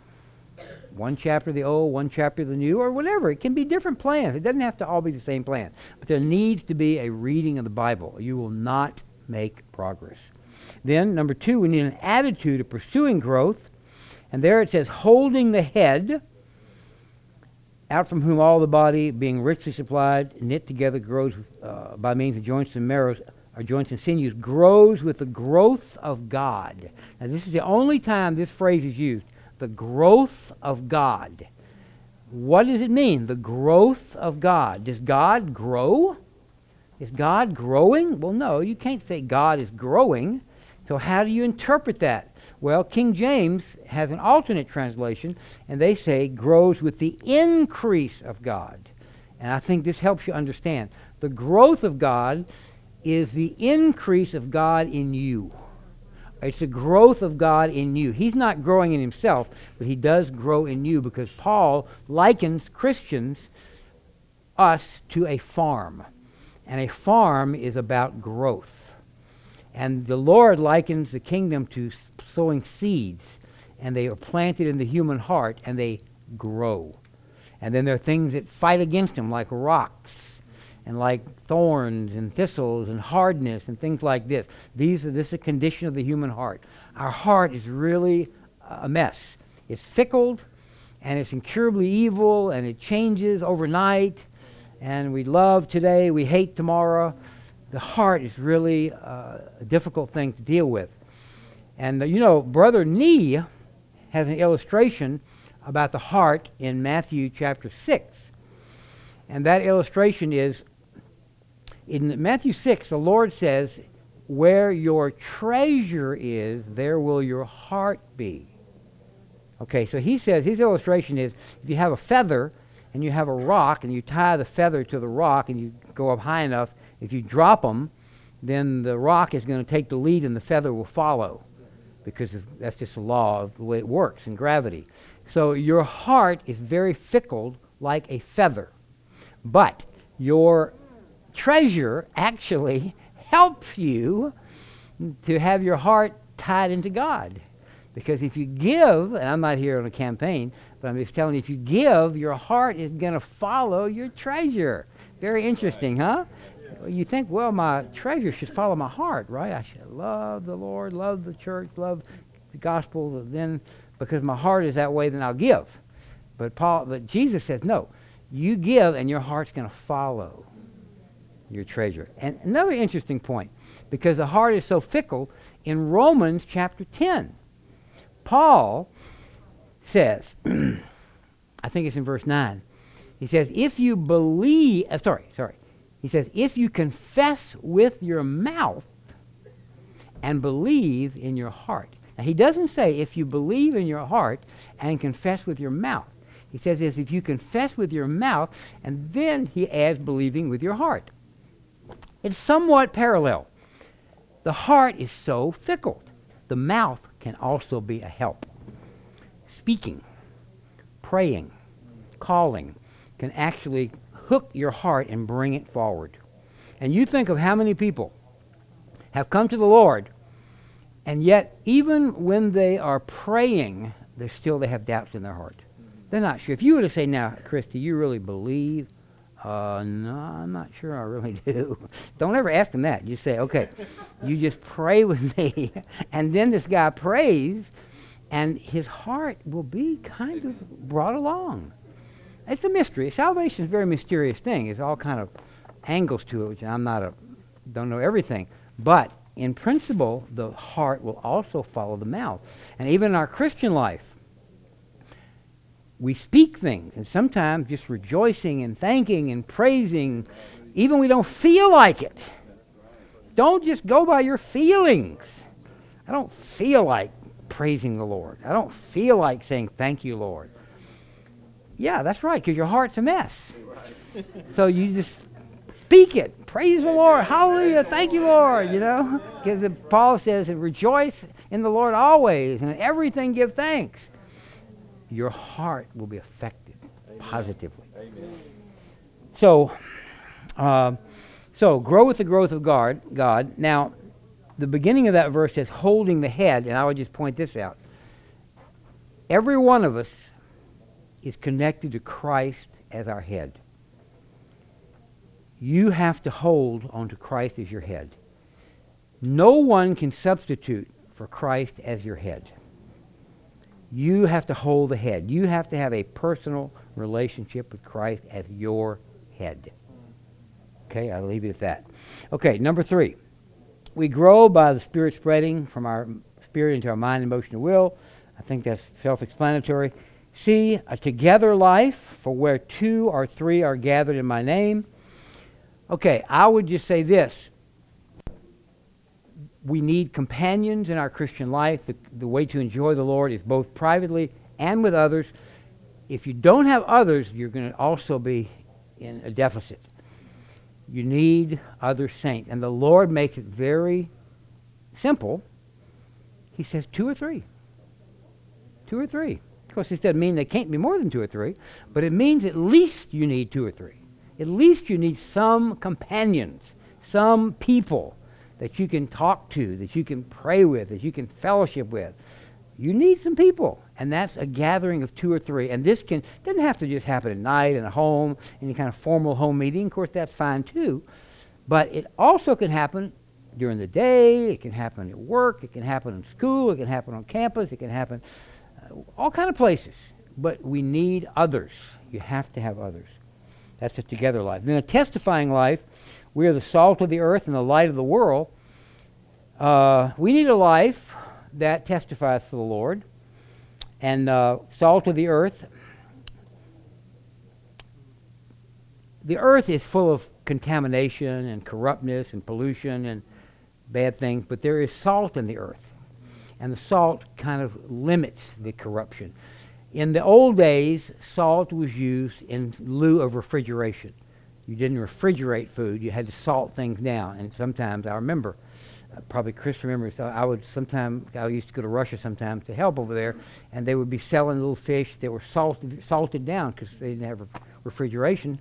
S1: one chapter of the old, one chapter of the new, or whatever. It can be different plans. It doesn't have to all be the same plan. But there needs to be a reading of the Bible. You will not make progress. Then, number two, we need an attitude of pursuing growth. And there it says, holding the head, out from whom all the body, being richly supplied, knit together, grows uh, by means of joints and marrows, our joints and sinews, grows with the growth of God. Now, this is the only time this phrase is used the growth of God. What does it mean? The growth of God. Does God grow? Is God growing? Well, no, you can't say God is growing. So, how do you interpret that? Well, King James has an alternate translation, and they say grows with the increase of God. And I think this helps you understand. The growth of God is the increase of God in you. It's the growth of God in you. He's not growing in himself, but he does grow in you because Paul likens Christians, us, to a farm. And a farm is about growth. And the Lord likens the kingdom to sowing seeds, and they are planted in the human heart and they grow. And then there are things that fight against them, like rocks and like thorns and thistles and hardness and things like this. These are, this is a condition of the human heart. Our heart is really a mess. It's fickle and it's incurably evil and it changes overnight. And we love today, we hate tomorrow. The heart is really uh, a difficult thing to deal with. And uh, you know, Brother Nee has an illustration about the heart in Matthew chapter 6. And that illustration is in Matthew 6, the Lord says, Where your treasure is, there will your heart be. Okay, so he says, his illustration is if you have a feather and you have a rock and you tie the feather to the rock and you go up high enough, if you drop them, then the rock is going to take the lead and the feather will follow because that's just the law of the way it works in gravity. So your heart is very fickle like a feather. But your treasure actually helps you to have your heart tied into God. Because if you give, and I'm not here on a campaign, but I'm just telling you, if you give, your heart is going to follow your treasure. Very interesting, huh? You think, well, my treasure should follow my heart, right? I should love the Lord, love the church, love the gospel. Then, because my heart is that way, then I'll give. But Paul, but Jesus says, no, you give, and your heart's going to follow your treasure. And another interesting point, because the heart is so fickle, in Romans chapter 10, Paul says, [clears throat] I think it's in verse 9, he says, if you believe, uh, sorry, sorry, he says, if you confess with your mouth and believe in your heart. Now, he doesn't say if you believe in your heart and confess with your mouth. He says this if you confess with your mouth, and then he adds believing with your heart. It's somewhat parallel. The heart is so fickle. The mouth can also be a help. Speaking, praying, calling can actually hook your heart and bring it forward. And you think of how many people have come to the Lord, and yet, even when they are praying, they still they have doubts in their heart. They're not sure. If you were to say, "Now, Christy, you really believe?" Uh, no, I'm not sure I really [laughs] do. Don't ever ask them that. You say, okay, you just pray with me. [laughs] and then this guy prays, and his heart will be kind of brought along. It's a mystery. Salvation is a very mysterious thing. There's all kind of angles to it, which I'm not a, don't know everything. But in principle, the heart will also follow the mouth. And even in our Christian life, we speak things, and sometimes just rejoicing and thanking and praising, even we don't feel like it. Don't just go by your feelings. I don't feel like praising the Lord. I don't feel like saying thank you, Lord. Yeah, that's right, because your heart's a mess. so you just speak it. Praise the Lord. Hallelujah. Thank you, Lord. You know, because Paul says, rejoice in the Lord always, and everything give thanks your heart will be affected Amen. positively. Amen. So, uh, so grow with the growth of God. God. Now, the beginning of that verse says holding the head, and I would just point this out. Every one of us is connected to Christ as our head. You have to hold onto Christ as your head. No one can substitute for Christ as your head. You have to hold the head. You have to have a personal relationship with Christ as your head. Okay, I'll leave it at that. Okay, number three. We grow by the Spirit spreading from our spirit into our mind, emotion, and will. I think that's self explanatory. See, a together life, for where two or three are gathered in my name. Okay, I would just say this we need companions in our Christian life. The, the way to enjoy the Lord is both privately and with others. If you don't have others, you're going to also be in a deficit. You need other saints. And the Lord makes it very simple. He says two or three. Two or three. Of course, this doesn't mean they can't be more than two or three, but it means at least you need two or three. At least you need some companions, some people that you can talk to, that you can pray with, that you can fellowship with. You need some people, and that's a gathering of two or three. And this can doesn't have to just happen at night in a home, any kind of formal home meeting. Of course, that's fine too, but it also can happen during the day. It can happen at work. It can happen in school. It can happen on campus. It can happen uh, all kind of places. But we need others. You have to have others. That's a together life. Then a testifying life we are the salt of the earth and the light of the world. Uh, we need a life that testifies to the Lord. And uh, salt of the earth. The earth is full of contamination and corruptness and pollution and bad things, but there is salt in the earth. And the salt kind of limits the corruption. In the old days, salt was used in lieu of refrigeration. You didn't refrigerate food. You had to salt things down. And sometimes I remember, uh, probably Chris remembers, uh, I would sometimes, I used to go to Russia sometimes to help over there, and they would be selling little fish that were salted, salted down because they didn't have refrigeration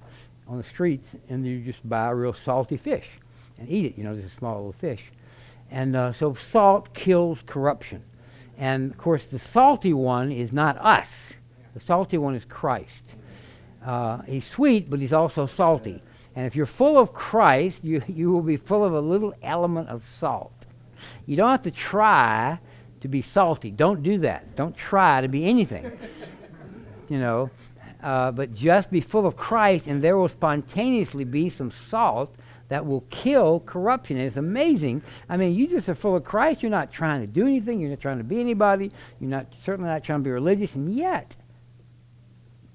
S1: on the streets, and you just buy a real salty fish and eat it. You know, a small little fish. And uh, so salt kills corruption. And of course, the salty one is not us. The salty one is Christ. Uh, he's sweet, but he's also salty. And if you're full of Christ, you, [laughs] you will be full of a little element of salt. You don't have to try to be salty. Don't do that. Don't try to be anything. [laughs] you know, uh, but just be full of Christ, and there will spontaneously be some salt that will kill corruption. And it's amazing. I mean, you just are full of Christ. You're not trying to do anything. You're not trying to be anybody. You're not certainly not trying to be religious, and yet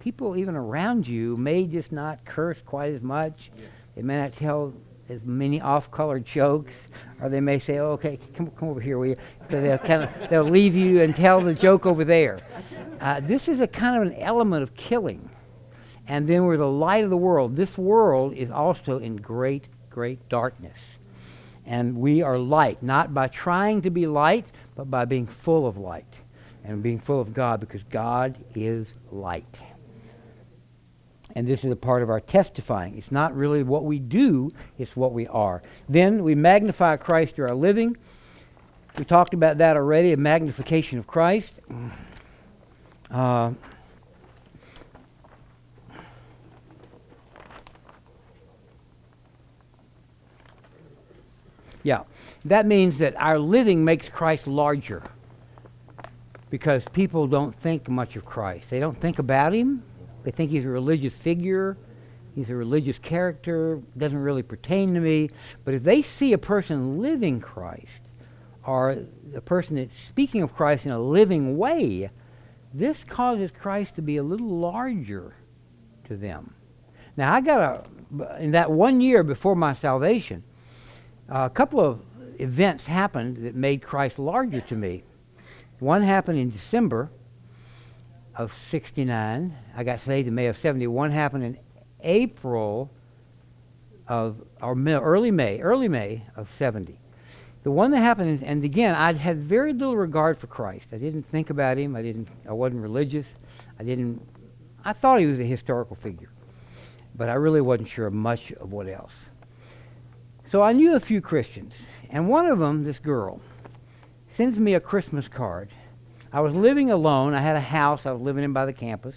S1: people even around you may just not curse quite as much. Yeah. They may not tell as many off-color jokes, or they may say, oh, "Okay, come come over here, will you?" So they'll kind of [laughs] they'll leave you and tell the joke over there. Uh, this is a kind of an element of killing, and then we're the light of the world. This world is also in great, great darkness, and we are light not by trying to be light, but by being full of light and being full of God, because God is light. And this is a part of our testifying. It's not really what we do, it's what we are. Then we magnify Christ through our living. We talked about that already, a magnification of Christ. Uh, yeah, that means that our living makes Christ larger because people don't think much of Christ. They don't think about him, they think he's a religious figure. He's a religious character, doesn't really pertain to me. But if they see a person living Christ, or a person that's speaking of Christ in a living way, this causes Christ to be a little larger to them. Now, I got a, in that one year before my salvation, a couple of events happened that made Christ larger to me. One happened in December of 69. I got saved in May of 71. Happened in April of, or early May, early May of 70. The one that happened, and again, I had very little regard for Christ. I didn't think about him. I didn't. I wasn't religious. I didn't. I thought he was a historical figure, but I really wasn't sure much of what else. So I knew a few Christians, and one of them, this girl, sends me a Christmas card I was living alone. I had a house I was living in by the campus.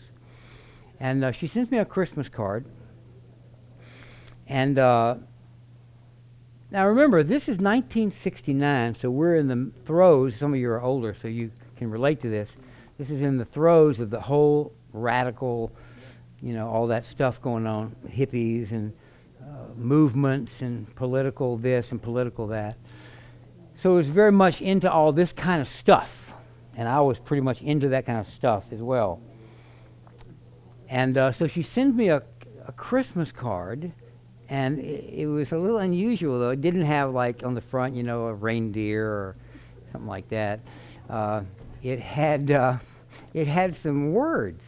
S1: And uh, she sends me a Christmas card. And uh, now remember, this is 1969, so we're in the throes. Some of you are older, so you can relate to this. This is in the throes of the whole radical, you know, all that stuff going on, hippies and uh, movements and political this and political that. So it was very much into all this kind of stuff and I was pretty much into that kind of stuff as well. And uh, so she sends me a, a Christmas card, and it, it, was a little unusual though. It didn't have like on the front, you know, a reindeer or something like that. Uh, it had uh, it had some words,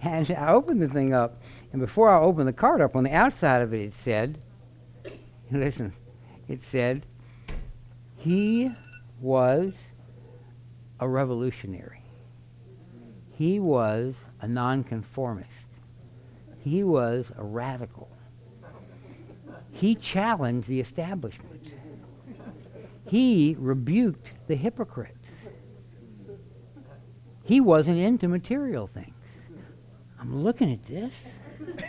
S1: and I opened the thing up, and before I opened the card up, on the outside of it, it said, "Listen," it said, "He was." A revolutionary. He was a nonconformist. He was a radical. He challenged the establishment. He rebuked the hypocrites. He wasn't into material things. I'm looking at this. [laughs]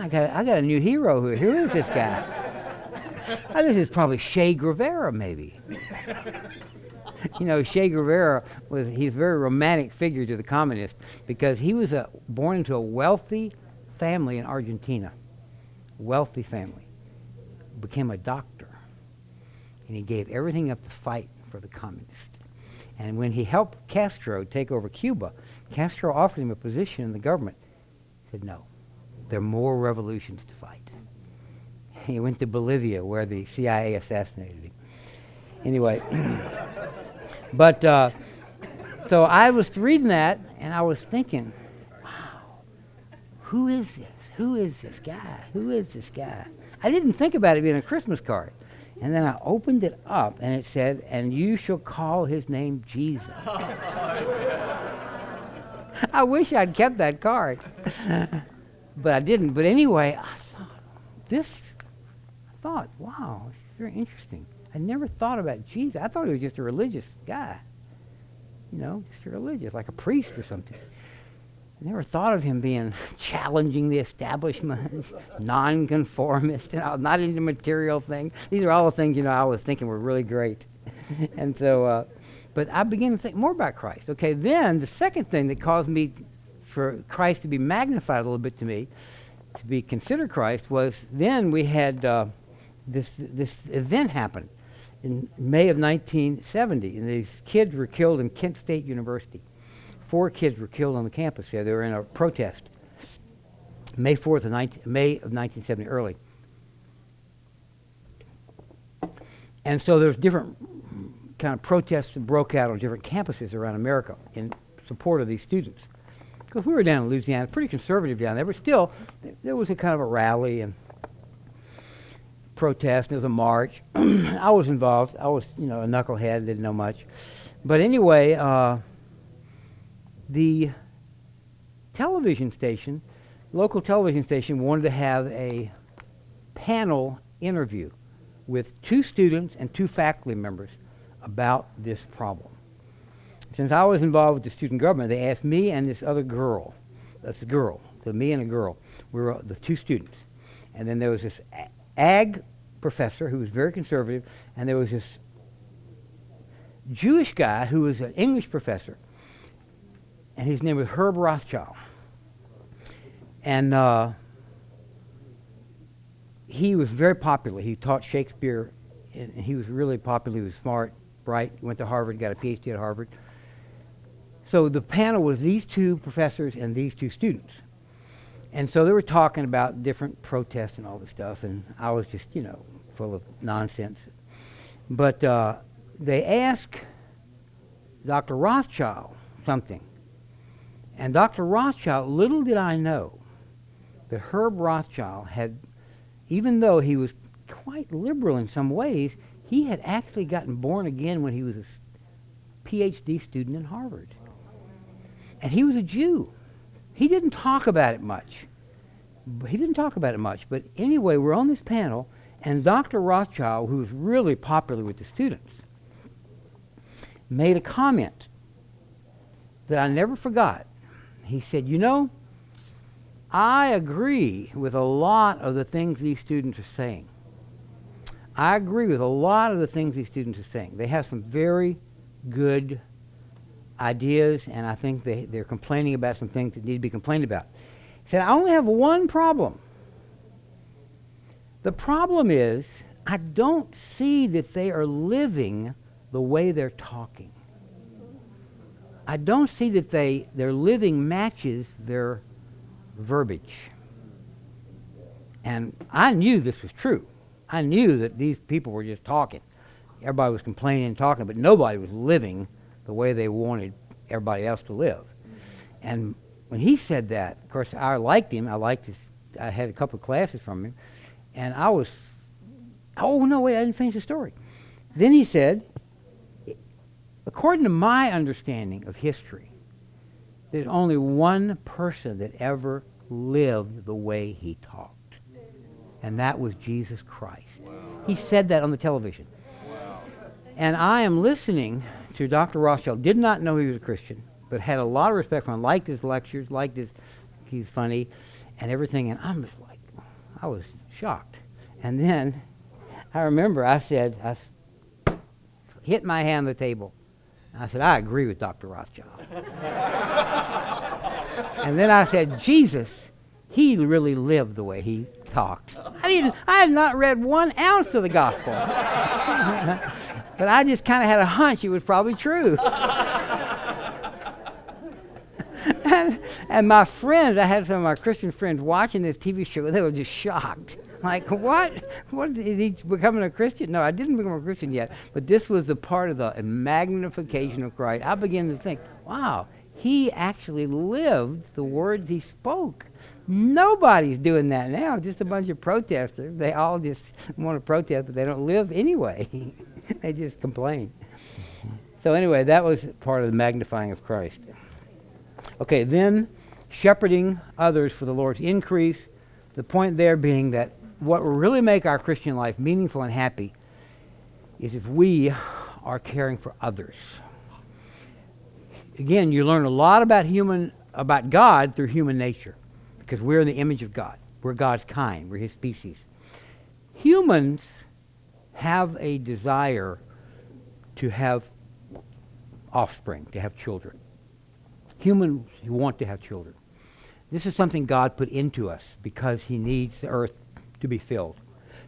S1: I got, I got a new hero here. Who is this guy? I think it's probably Che Guevara, maybe. you know, Che Guevara was he's a very romantic figure to the communists because he was a, born into a wealthy family in Argentina, wealthy family, became a doctor, and he gave everything up to fight for the communists. And when he helped Castro take over Cuba, Castro offered him a position in the government. He said, no, there are more revolutions. He went to Bolivia where the CIA assassinated him. Anyway, [clears throat] but uh, so I was reading that and I was thinking, wow, who is this? Who is this guy? Who is this guy? I didn't think about it being a Christmas card. And then I opened it up and it said, and you shall call his name Jesus. [laughs] I wish I'd kept that card. [laughs] but I didn't. But anyway, I thought, this, thought, wow, this is very interesting. I never thought about Jesus. I thought he was just a religious guy. You know, just a religious, like a priest or something. I never thought of him being [laughs] challenging the establishment, [laughs] nonconformist, you know, not into material things. These are all the things, you know, I was thinking were really great. [laughs] and so, uh, but I began to think more about Christ. Okay, then the second thing that caused me for Christ to be magnified a little bit to me, to be considered Christ, was then we had uh, this this event happened in May of 1970, and these kids were killed in Kent State University. Four kids were killed on the campus there. They were in a protest. May 4th of 19, May of 1970, early. And so there's different kind of protests that broke out on different campuses around America in support of these students. Because we were down in Louisiana, pretty conservative down there, but still, there was a kind of a rally and protest. There was a march. [clears throat] I was involved. I was, you know, a knucklehead, didn't know much. But anyway, uh, the television station, local television station, wanted to have a panel interview with two students and two faculty members about this problem. Since I was involved with the student government, they asked me and this other girl, that's a girl, so me and a girl, we were the two students. And then there was this ag professor who was very conservative, and there was this Jewish guy who was an English professor, and his name was Herb Rothschild. And uh, he was very popular. He taught Shakespeare, and he was really popular. He was smart, bright. Went to Harvard, got a PhD at Harvard. So the panel was these two professors and these two students. And so they were talking about different protests and all this stuff, and I was just, you know, full of nonsense. But uh, they asked Dr. Rothschild something. And Dr. Rothschild, little did I know that Herb Rothschild had, even though he was quite liberal in some ways, he had actually gotten born again when he was a PhD student in Harvard. And he was a Jew. He didn't talk about it much. He didn't talk about it much. But anyway, we're on this panel, and Dr. Rothschild, who was really popular with the students, made a comment that I never forgot. He said, You know, I agree with a lot of the things these students are saying. I agree with a lot of the things these students are saying. They have some very good ideas, and I think they, they're complaining about some things that need to be complained about. He said, I only have one problem. The problem is, I don't see that they are living the way they're talking. I don't see that they, their living matches their verbiage. And I knew this was true. I knew that these people were just talking. Everybody was complaining and talking, but nobody was living the way they wanted everybody else to live. And when he said that, of course, I liked him. I liked his. I had a couple of classes from him, and I was. Oh no! Wait, I didn't finish the story. Then he said, according to my understanding of history, there's only one person that ever lived the way he talked, and that was Jesus Christ. Wow. He said that on the television. Wow. And I am listening to Dr. Rothschild. Did not know he was a Christian, but had a lot of respect for him. Liked his lectures. Liked his. He's funny, and everything. And I'm just like, I was shocked. And then I remember I said, I hit my hand on the table. I said, I agree with Dr. Rothschild. [laughs] and then I said, Jesus, he really lived the way he talked. I didn't. I had not read one ounce of the gospel. [laughs] But I just kind of had a hunch it was probably true. [laughs] and, and, my friends, I had some of my Christian friends watching this TV show, they were just shocked. Like, what? What is he becoming a Christian? No, I didn't become a Christian yet, but this was the part of the magnification of Christ. I began to think, wow, he actually lived the words he spoke. Nobody's doing that now, just a bunch of protesters. They all just want to protest, but they don't live anyway. [laughs] they just complain. So anyway, that was part of the magnifying of Christ. Okay, then shepherding others for the Lord's increase. The point there being that what will really make our Christian life meaningful and happy is if we are caring for others. Again, you learn a lot about human about God through human nature because we're in the image of God. We're God's kind. We're his species. Humans have a desire to have offspring, to have children. Humans want to have children. This is something God put into us because he needs the earth to be filled.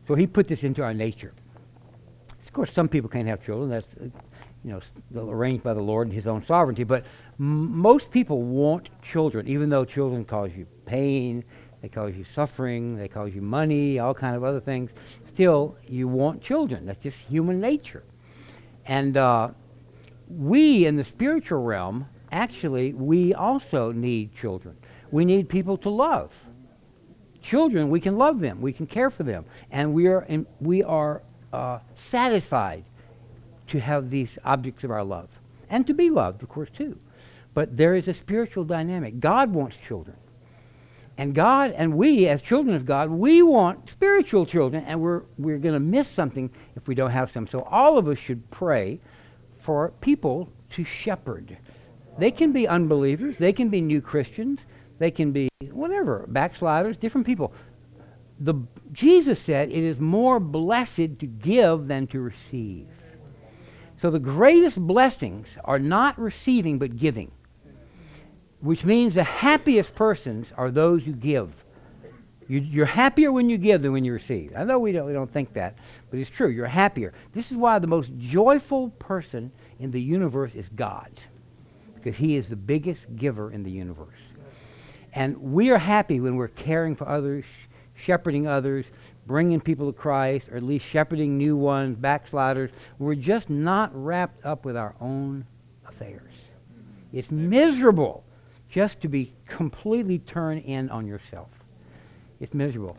S1: So he put this into our nature. Of course, some people can't have children. That's uh, you know arranged by the Lord in His own sovereignty. But m- most people want children, even though children cause you pain, they cause you suffering, they cause you money, all kind of other things. Still, you want children. That's just human nature. And uh, we in the spiritual realm, actually, we also need children. We need people to love. Children, we can love them, we can care for them, and we are in, we are uh, satisfied to have these objects of our love and to be loved, of course, too. But there is a spiritual dynamic. God wants children. And God and we, as children of God, we want spiritual children, and we're, we're going to miss something if we don't have some. So all of us should pray for people to shepherd. They can be unbelievers, they can be new Christians, they can be whatever, backsliders, different people. The, Jesus said it is more blessed to give than to receive. So the greatest blessings are not receiving but giving, which means the happiest persons are those who give. You, are happier when you give than when you receive. I know we don't, we don't think that, but it's true. You're happier. This is why the most joyful person in the universe is God, because he is the biggest giver in the universe. And we are happy when we're caring for others, shepherding others, bringing people to Christ, or at least shepherding new ones, backsliders. We're just not wrapped up with our own affairs. It's miserable just to be completely turned in on yourself. It's miserable.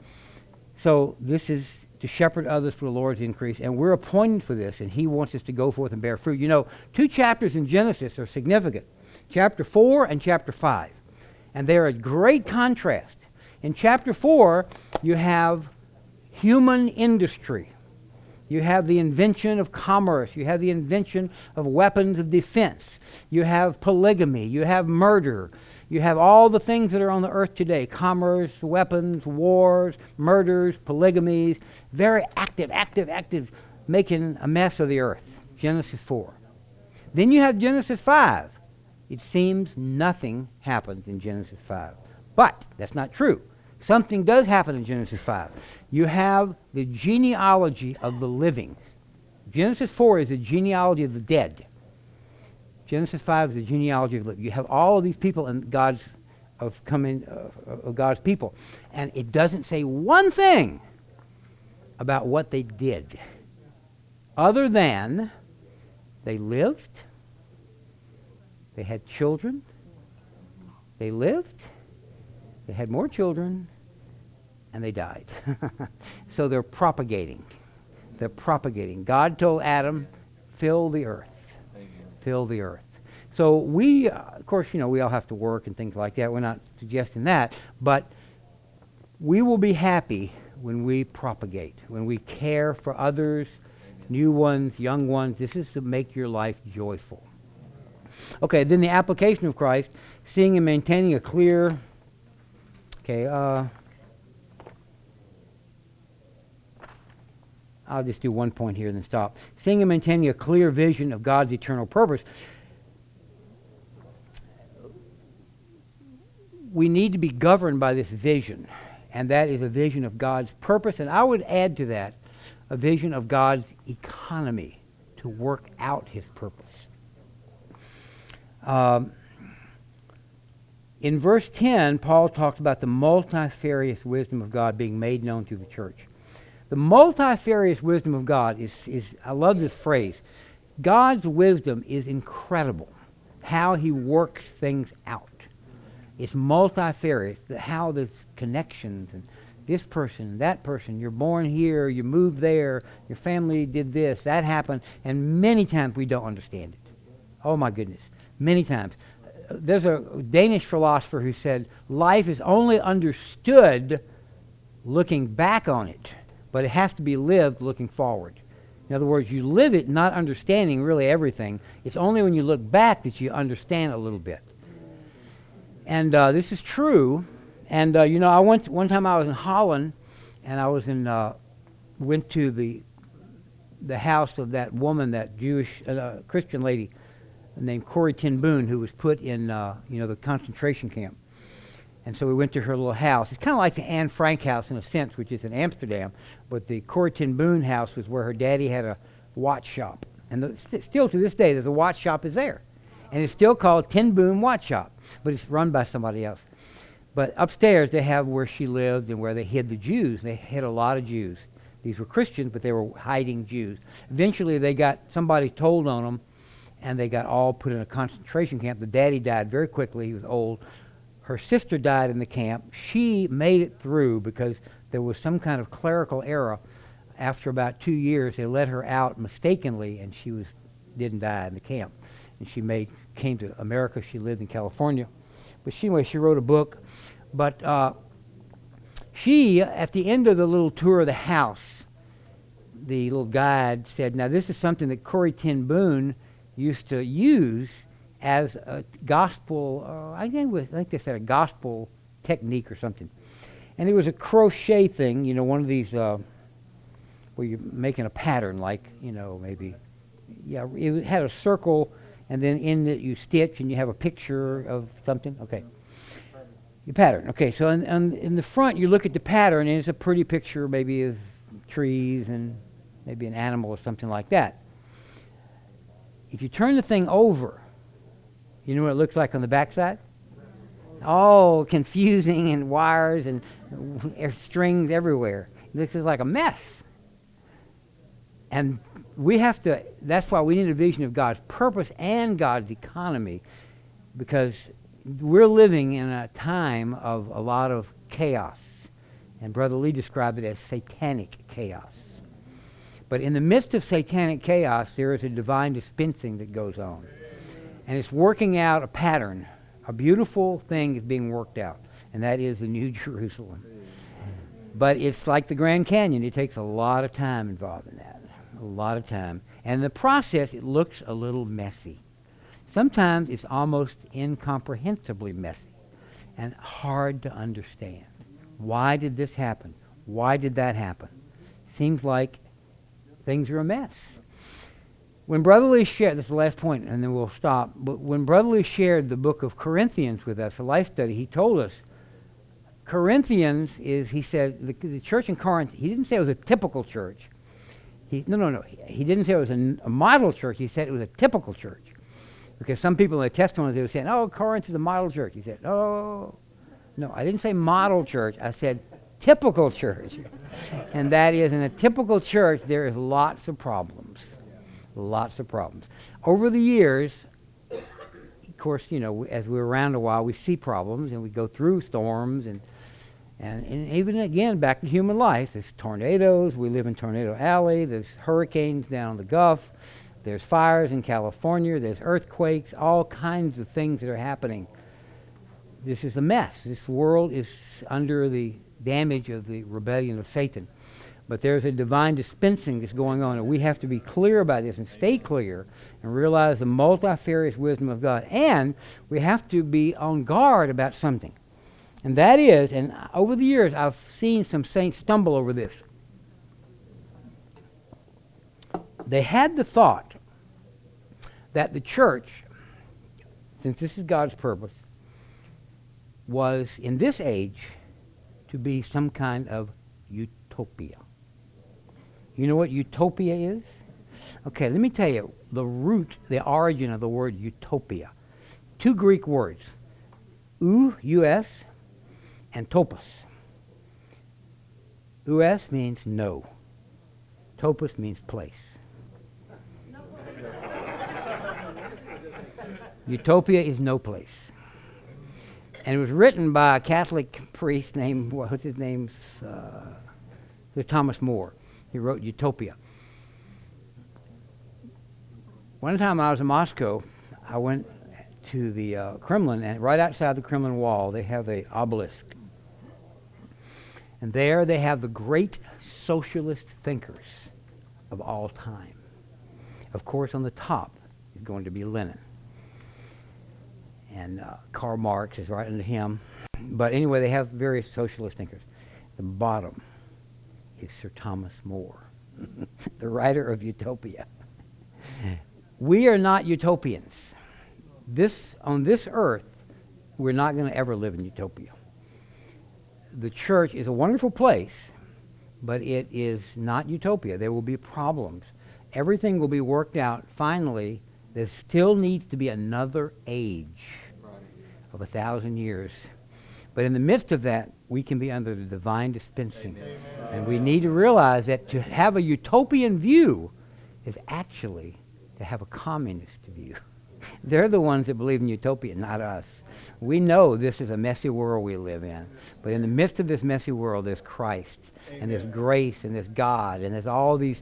S1: So this is to shepherd others for the Lord's increase, and we're appointed for this, and He wants us to go forth and bear fruit. You know, two chapters in Genesis are significant chapter 4 and chapter 5 and they're a great contrast. In chapter 4, you have human industry. You have the invention of commerce. You have the invention of weapons of defense. You have polygamy. You have murder. You have all the things that are on the earth today commerce, weapons, wars, murders, polygamies. Very active, active, active, making a mess of the earth. Genesis 4. Then you have Genesis 5 it seems nothing happens in Genesis 5. But that's not true. Something does happen in Genesis 5. You have the genealogy of the living. Genesis 4 is the genealogy of the dead. Genesis 5 is the genealogy of the living. You have all of these people in God's of coming uh, of God's people, and it doesn't say one thing about what they did, other than they lived, they had children. They lived. They had more children. And they died. [laughs] so they're propagating. They're propagating. God told Adam, fill the earth. Fill the earth. So we, uh, of course, you know, we all have to work and things like that. We're not suggesting that. But we will be happy when we propagate, when we care for others, new ones, young ones. This is to make your life joyful. Okay, then the application of Christ, seeing and maintaining a clear. Okay, uh, I'll just do one point here and then stop. Seeing and maintaining a clear vision of God's eternal purpose. We need to be governed by this vision, and that is a vision of God's purpose. And I would add to that a vision of God's economy to work out his purpose. Um, in verse 10, Paul talks about the multifarious wisdom of God being made known through the church. The multifarious wisdom of God is, is I love this phrase. God's wisdom is incredible, how he works things out. It's multifarious, how the connections and this person, that person, you're born here, you moved there, your family did this, that happened, and many times we don't understand it. Oh my goodness many times. there's a Danish philosopher who said life is only understood looking back on it, but it has to be lived looking forward. In other words, you live it not understanding really everything. It's only when you look back that you understand a little bit. And uh, this is true. And uh, you know, I went one time I was in Holland, and I was in uh, went to the the house of that woman, that Jewish uh, Christian lady named Corrie ten Boom, who was put in uh, you know the concentration camp. And so we went to her little house. It's kind of like the Anne Frank house in a sense, which is in Amsterdam, but the Corrie ten Boom house was where her daddy had a watch shop. And the, st- still to this day, there's a watch shop is there. And it's still called Ten Boom Watch Shop, but it's run by somebody else. But upstairs, they have where she lived and where they hid the Jews. They hid a lot of Jews. These were Christians, but they were hiding Jews. Eventually, they got somebody told on them, and they got all put in a concentration camp. The daddy died very quickly. He was old. Her sister died in the camp. She made it through because there was some kind of clerical error. After about two years, they let her out mistakenly, and she was didn't die in the camp. And she made came to America. She lived in California, but she, anyway, she wrote a book. But uh, she, at the end of the little tour of the house, the little guide said, "Now this is something that Corrie ten Boom used to use." As a gospel, uh, I, think was, they said a gospel technique or something. And it was a crochet thing, you know, one of these uh, where you're making a pattern, like, you know, maybe, yeah, it had a circle, and then in it you stitch and you have a picture of something. Okay. Your pattern. Okay, so in, in, in the front you look at the pattern and it's a pretty picture maybe of trees and maybe an animal or something like that. If you turn the thing over, you know what it looks like on the backside? All confusing and wires and strings everywhere. This is like a mess. And we have to, that's why we need a vision of God's purpose and God's economy because we're living in a time of a lot of chaos. And Brother Lee described it as satanic chaos. But in the midst of satanic chaos, there is a divine dispensing that goes on and it's working out a pattern. A beautiful thing is being worked out, and that is the New [laughs] Jerusalem. But it's like the Grand Canyon. It takes a lot of time involved in that. A lot of time. And the process, it looks a little messy. Sometimes it's almost incomprehensibly messy and hard to understand. Why did this happen? Why did that happen? Seems like things are a mess. When Brother Lee shared, this is the last point, and then we'll stop. But when Brother Lee shared the book of Corinthians with us, a life study, he told us Corinthians is, he said, the, the church in Corinth, he didn't say it was a typical church. He, no, no, no. He, didn't say it was a, a, model church. He said it was a typical church. Because some people in the testimony, they were saying, oh, Corinth is a model church. He said, oh, no, I didn't say model church. I said typical church. [laughs] and that is, in a typical church, there is lots of problems lots of problems. Over the years, of course, you know, as we're around a while, we see problems and we go through storms and, and, and even again, back to human life, there's tornadoes. We live in Tornado Alley. There's hurricanes down the Gulf. There's fires in California. There's earthquakes. All kinds of things that are happening. This is a mess. This world is under the damage of the rebellion of Satan. But there's a divine dispensing that's going on, and we have to be clear about this and stay clear and realize the multifarious wisdom of God. And we have to be on guard about something. And that is, and over the years, I've seen some saints stumble over this. They had the thought that the church, since this is God's purpose, was in this age to be some kind of utopia. You know what utopia is? Okay, let me tell you the root, the origin of the word utopia. Two Greek words, u, us, and topos. Us means no. Topos means place. Utopia is no place. And it was written by a Catholic priest named, what's his name? Uh, Thomas More. He wrote Utopia. One time I was in Moscow, I went to the uh, Kremlin, and right outside the Kremlin wall, they have a obelisk. And there they have the great socialist thinkers of all time. Of course, on the top is going to be Lenin. And uh, Karl Marx is right under him. But anyway, they have various socialist thinkers. The bottom is Sir Thomas More, [laughs] the writer of Utopia. We are not utopians. This on this earth, we're not going to ever live in utopia. The church is a wonderful place, but it is not utopia. There will be problems. Everything will be worked out. Finally, there still needs to be another age of a thousand years. But in the midst of that, we can be under the divine dispensing. And we need to realize that to have a utopian view is actually to have a communist view. [laughs] They're the ones that believe in utopia, not us. We know this is a messy world we live in. But in the midst of this messy world, there's Christ, and there's grace, and there's God, and there's all these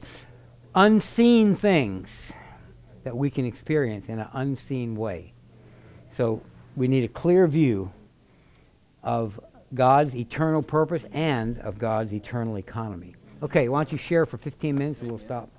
S1: unseen things that we can experience in an unseen way. So we need a clear view of God's eternal purpose and of God's eternal economy. Okay, why don't you share for 15 minutes and we'll stop.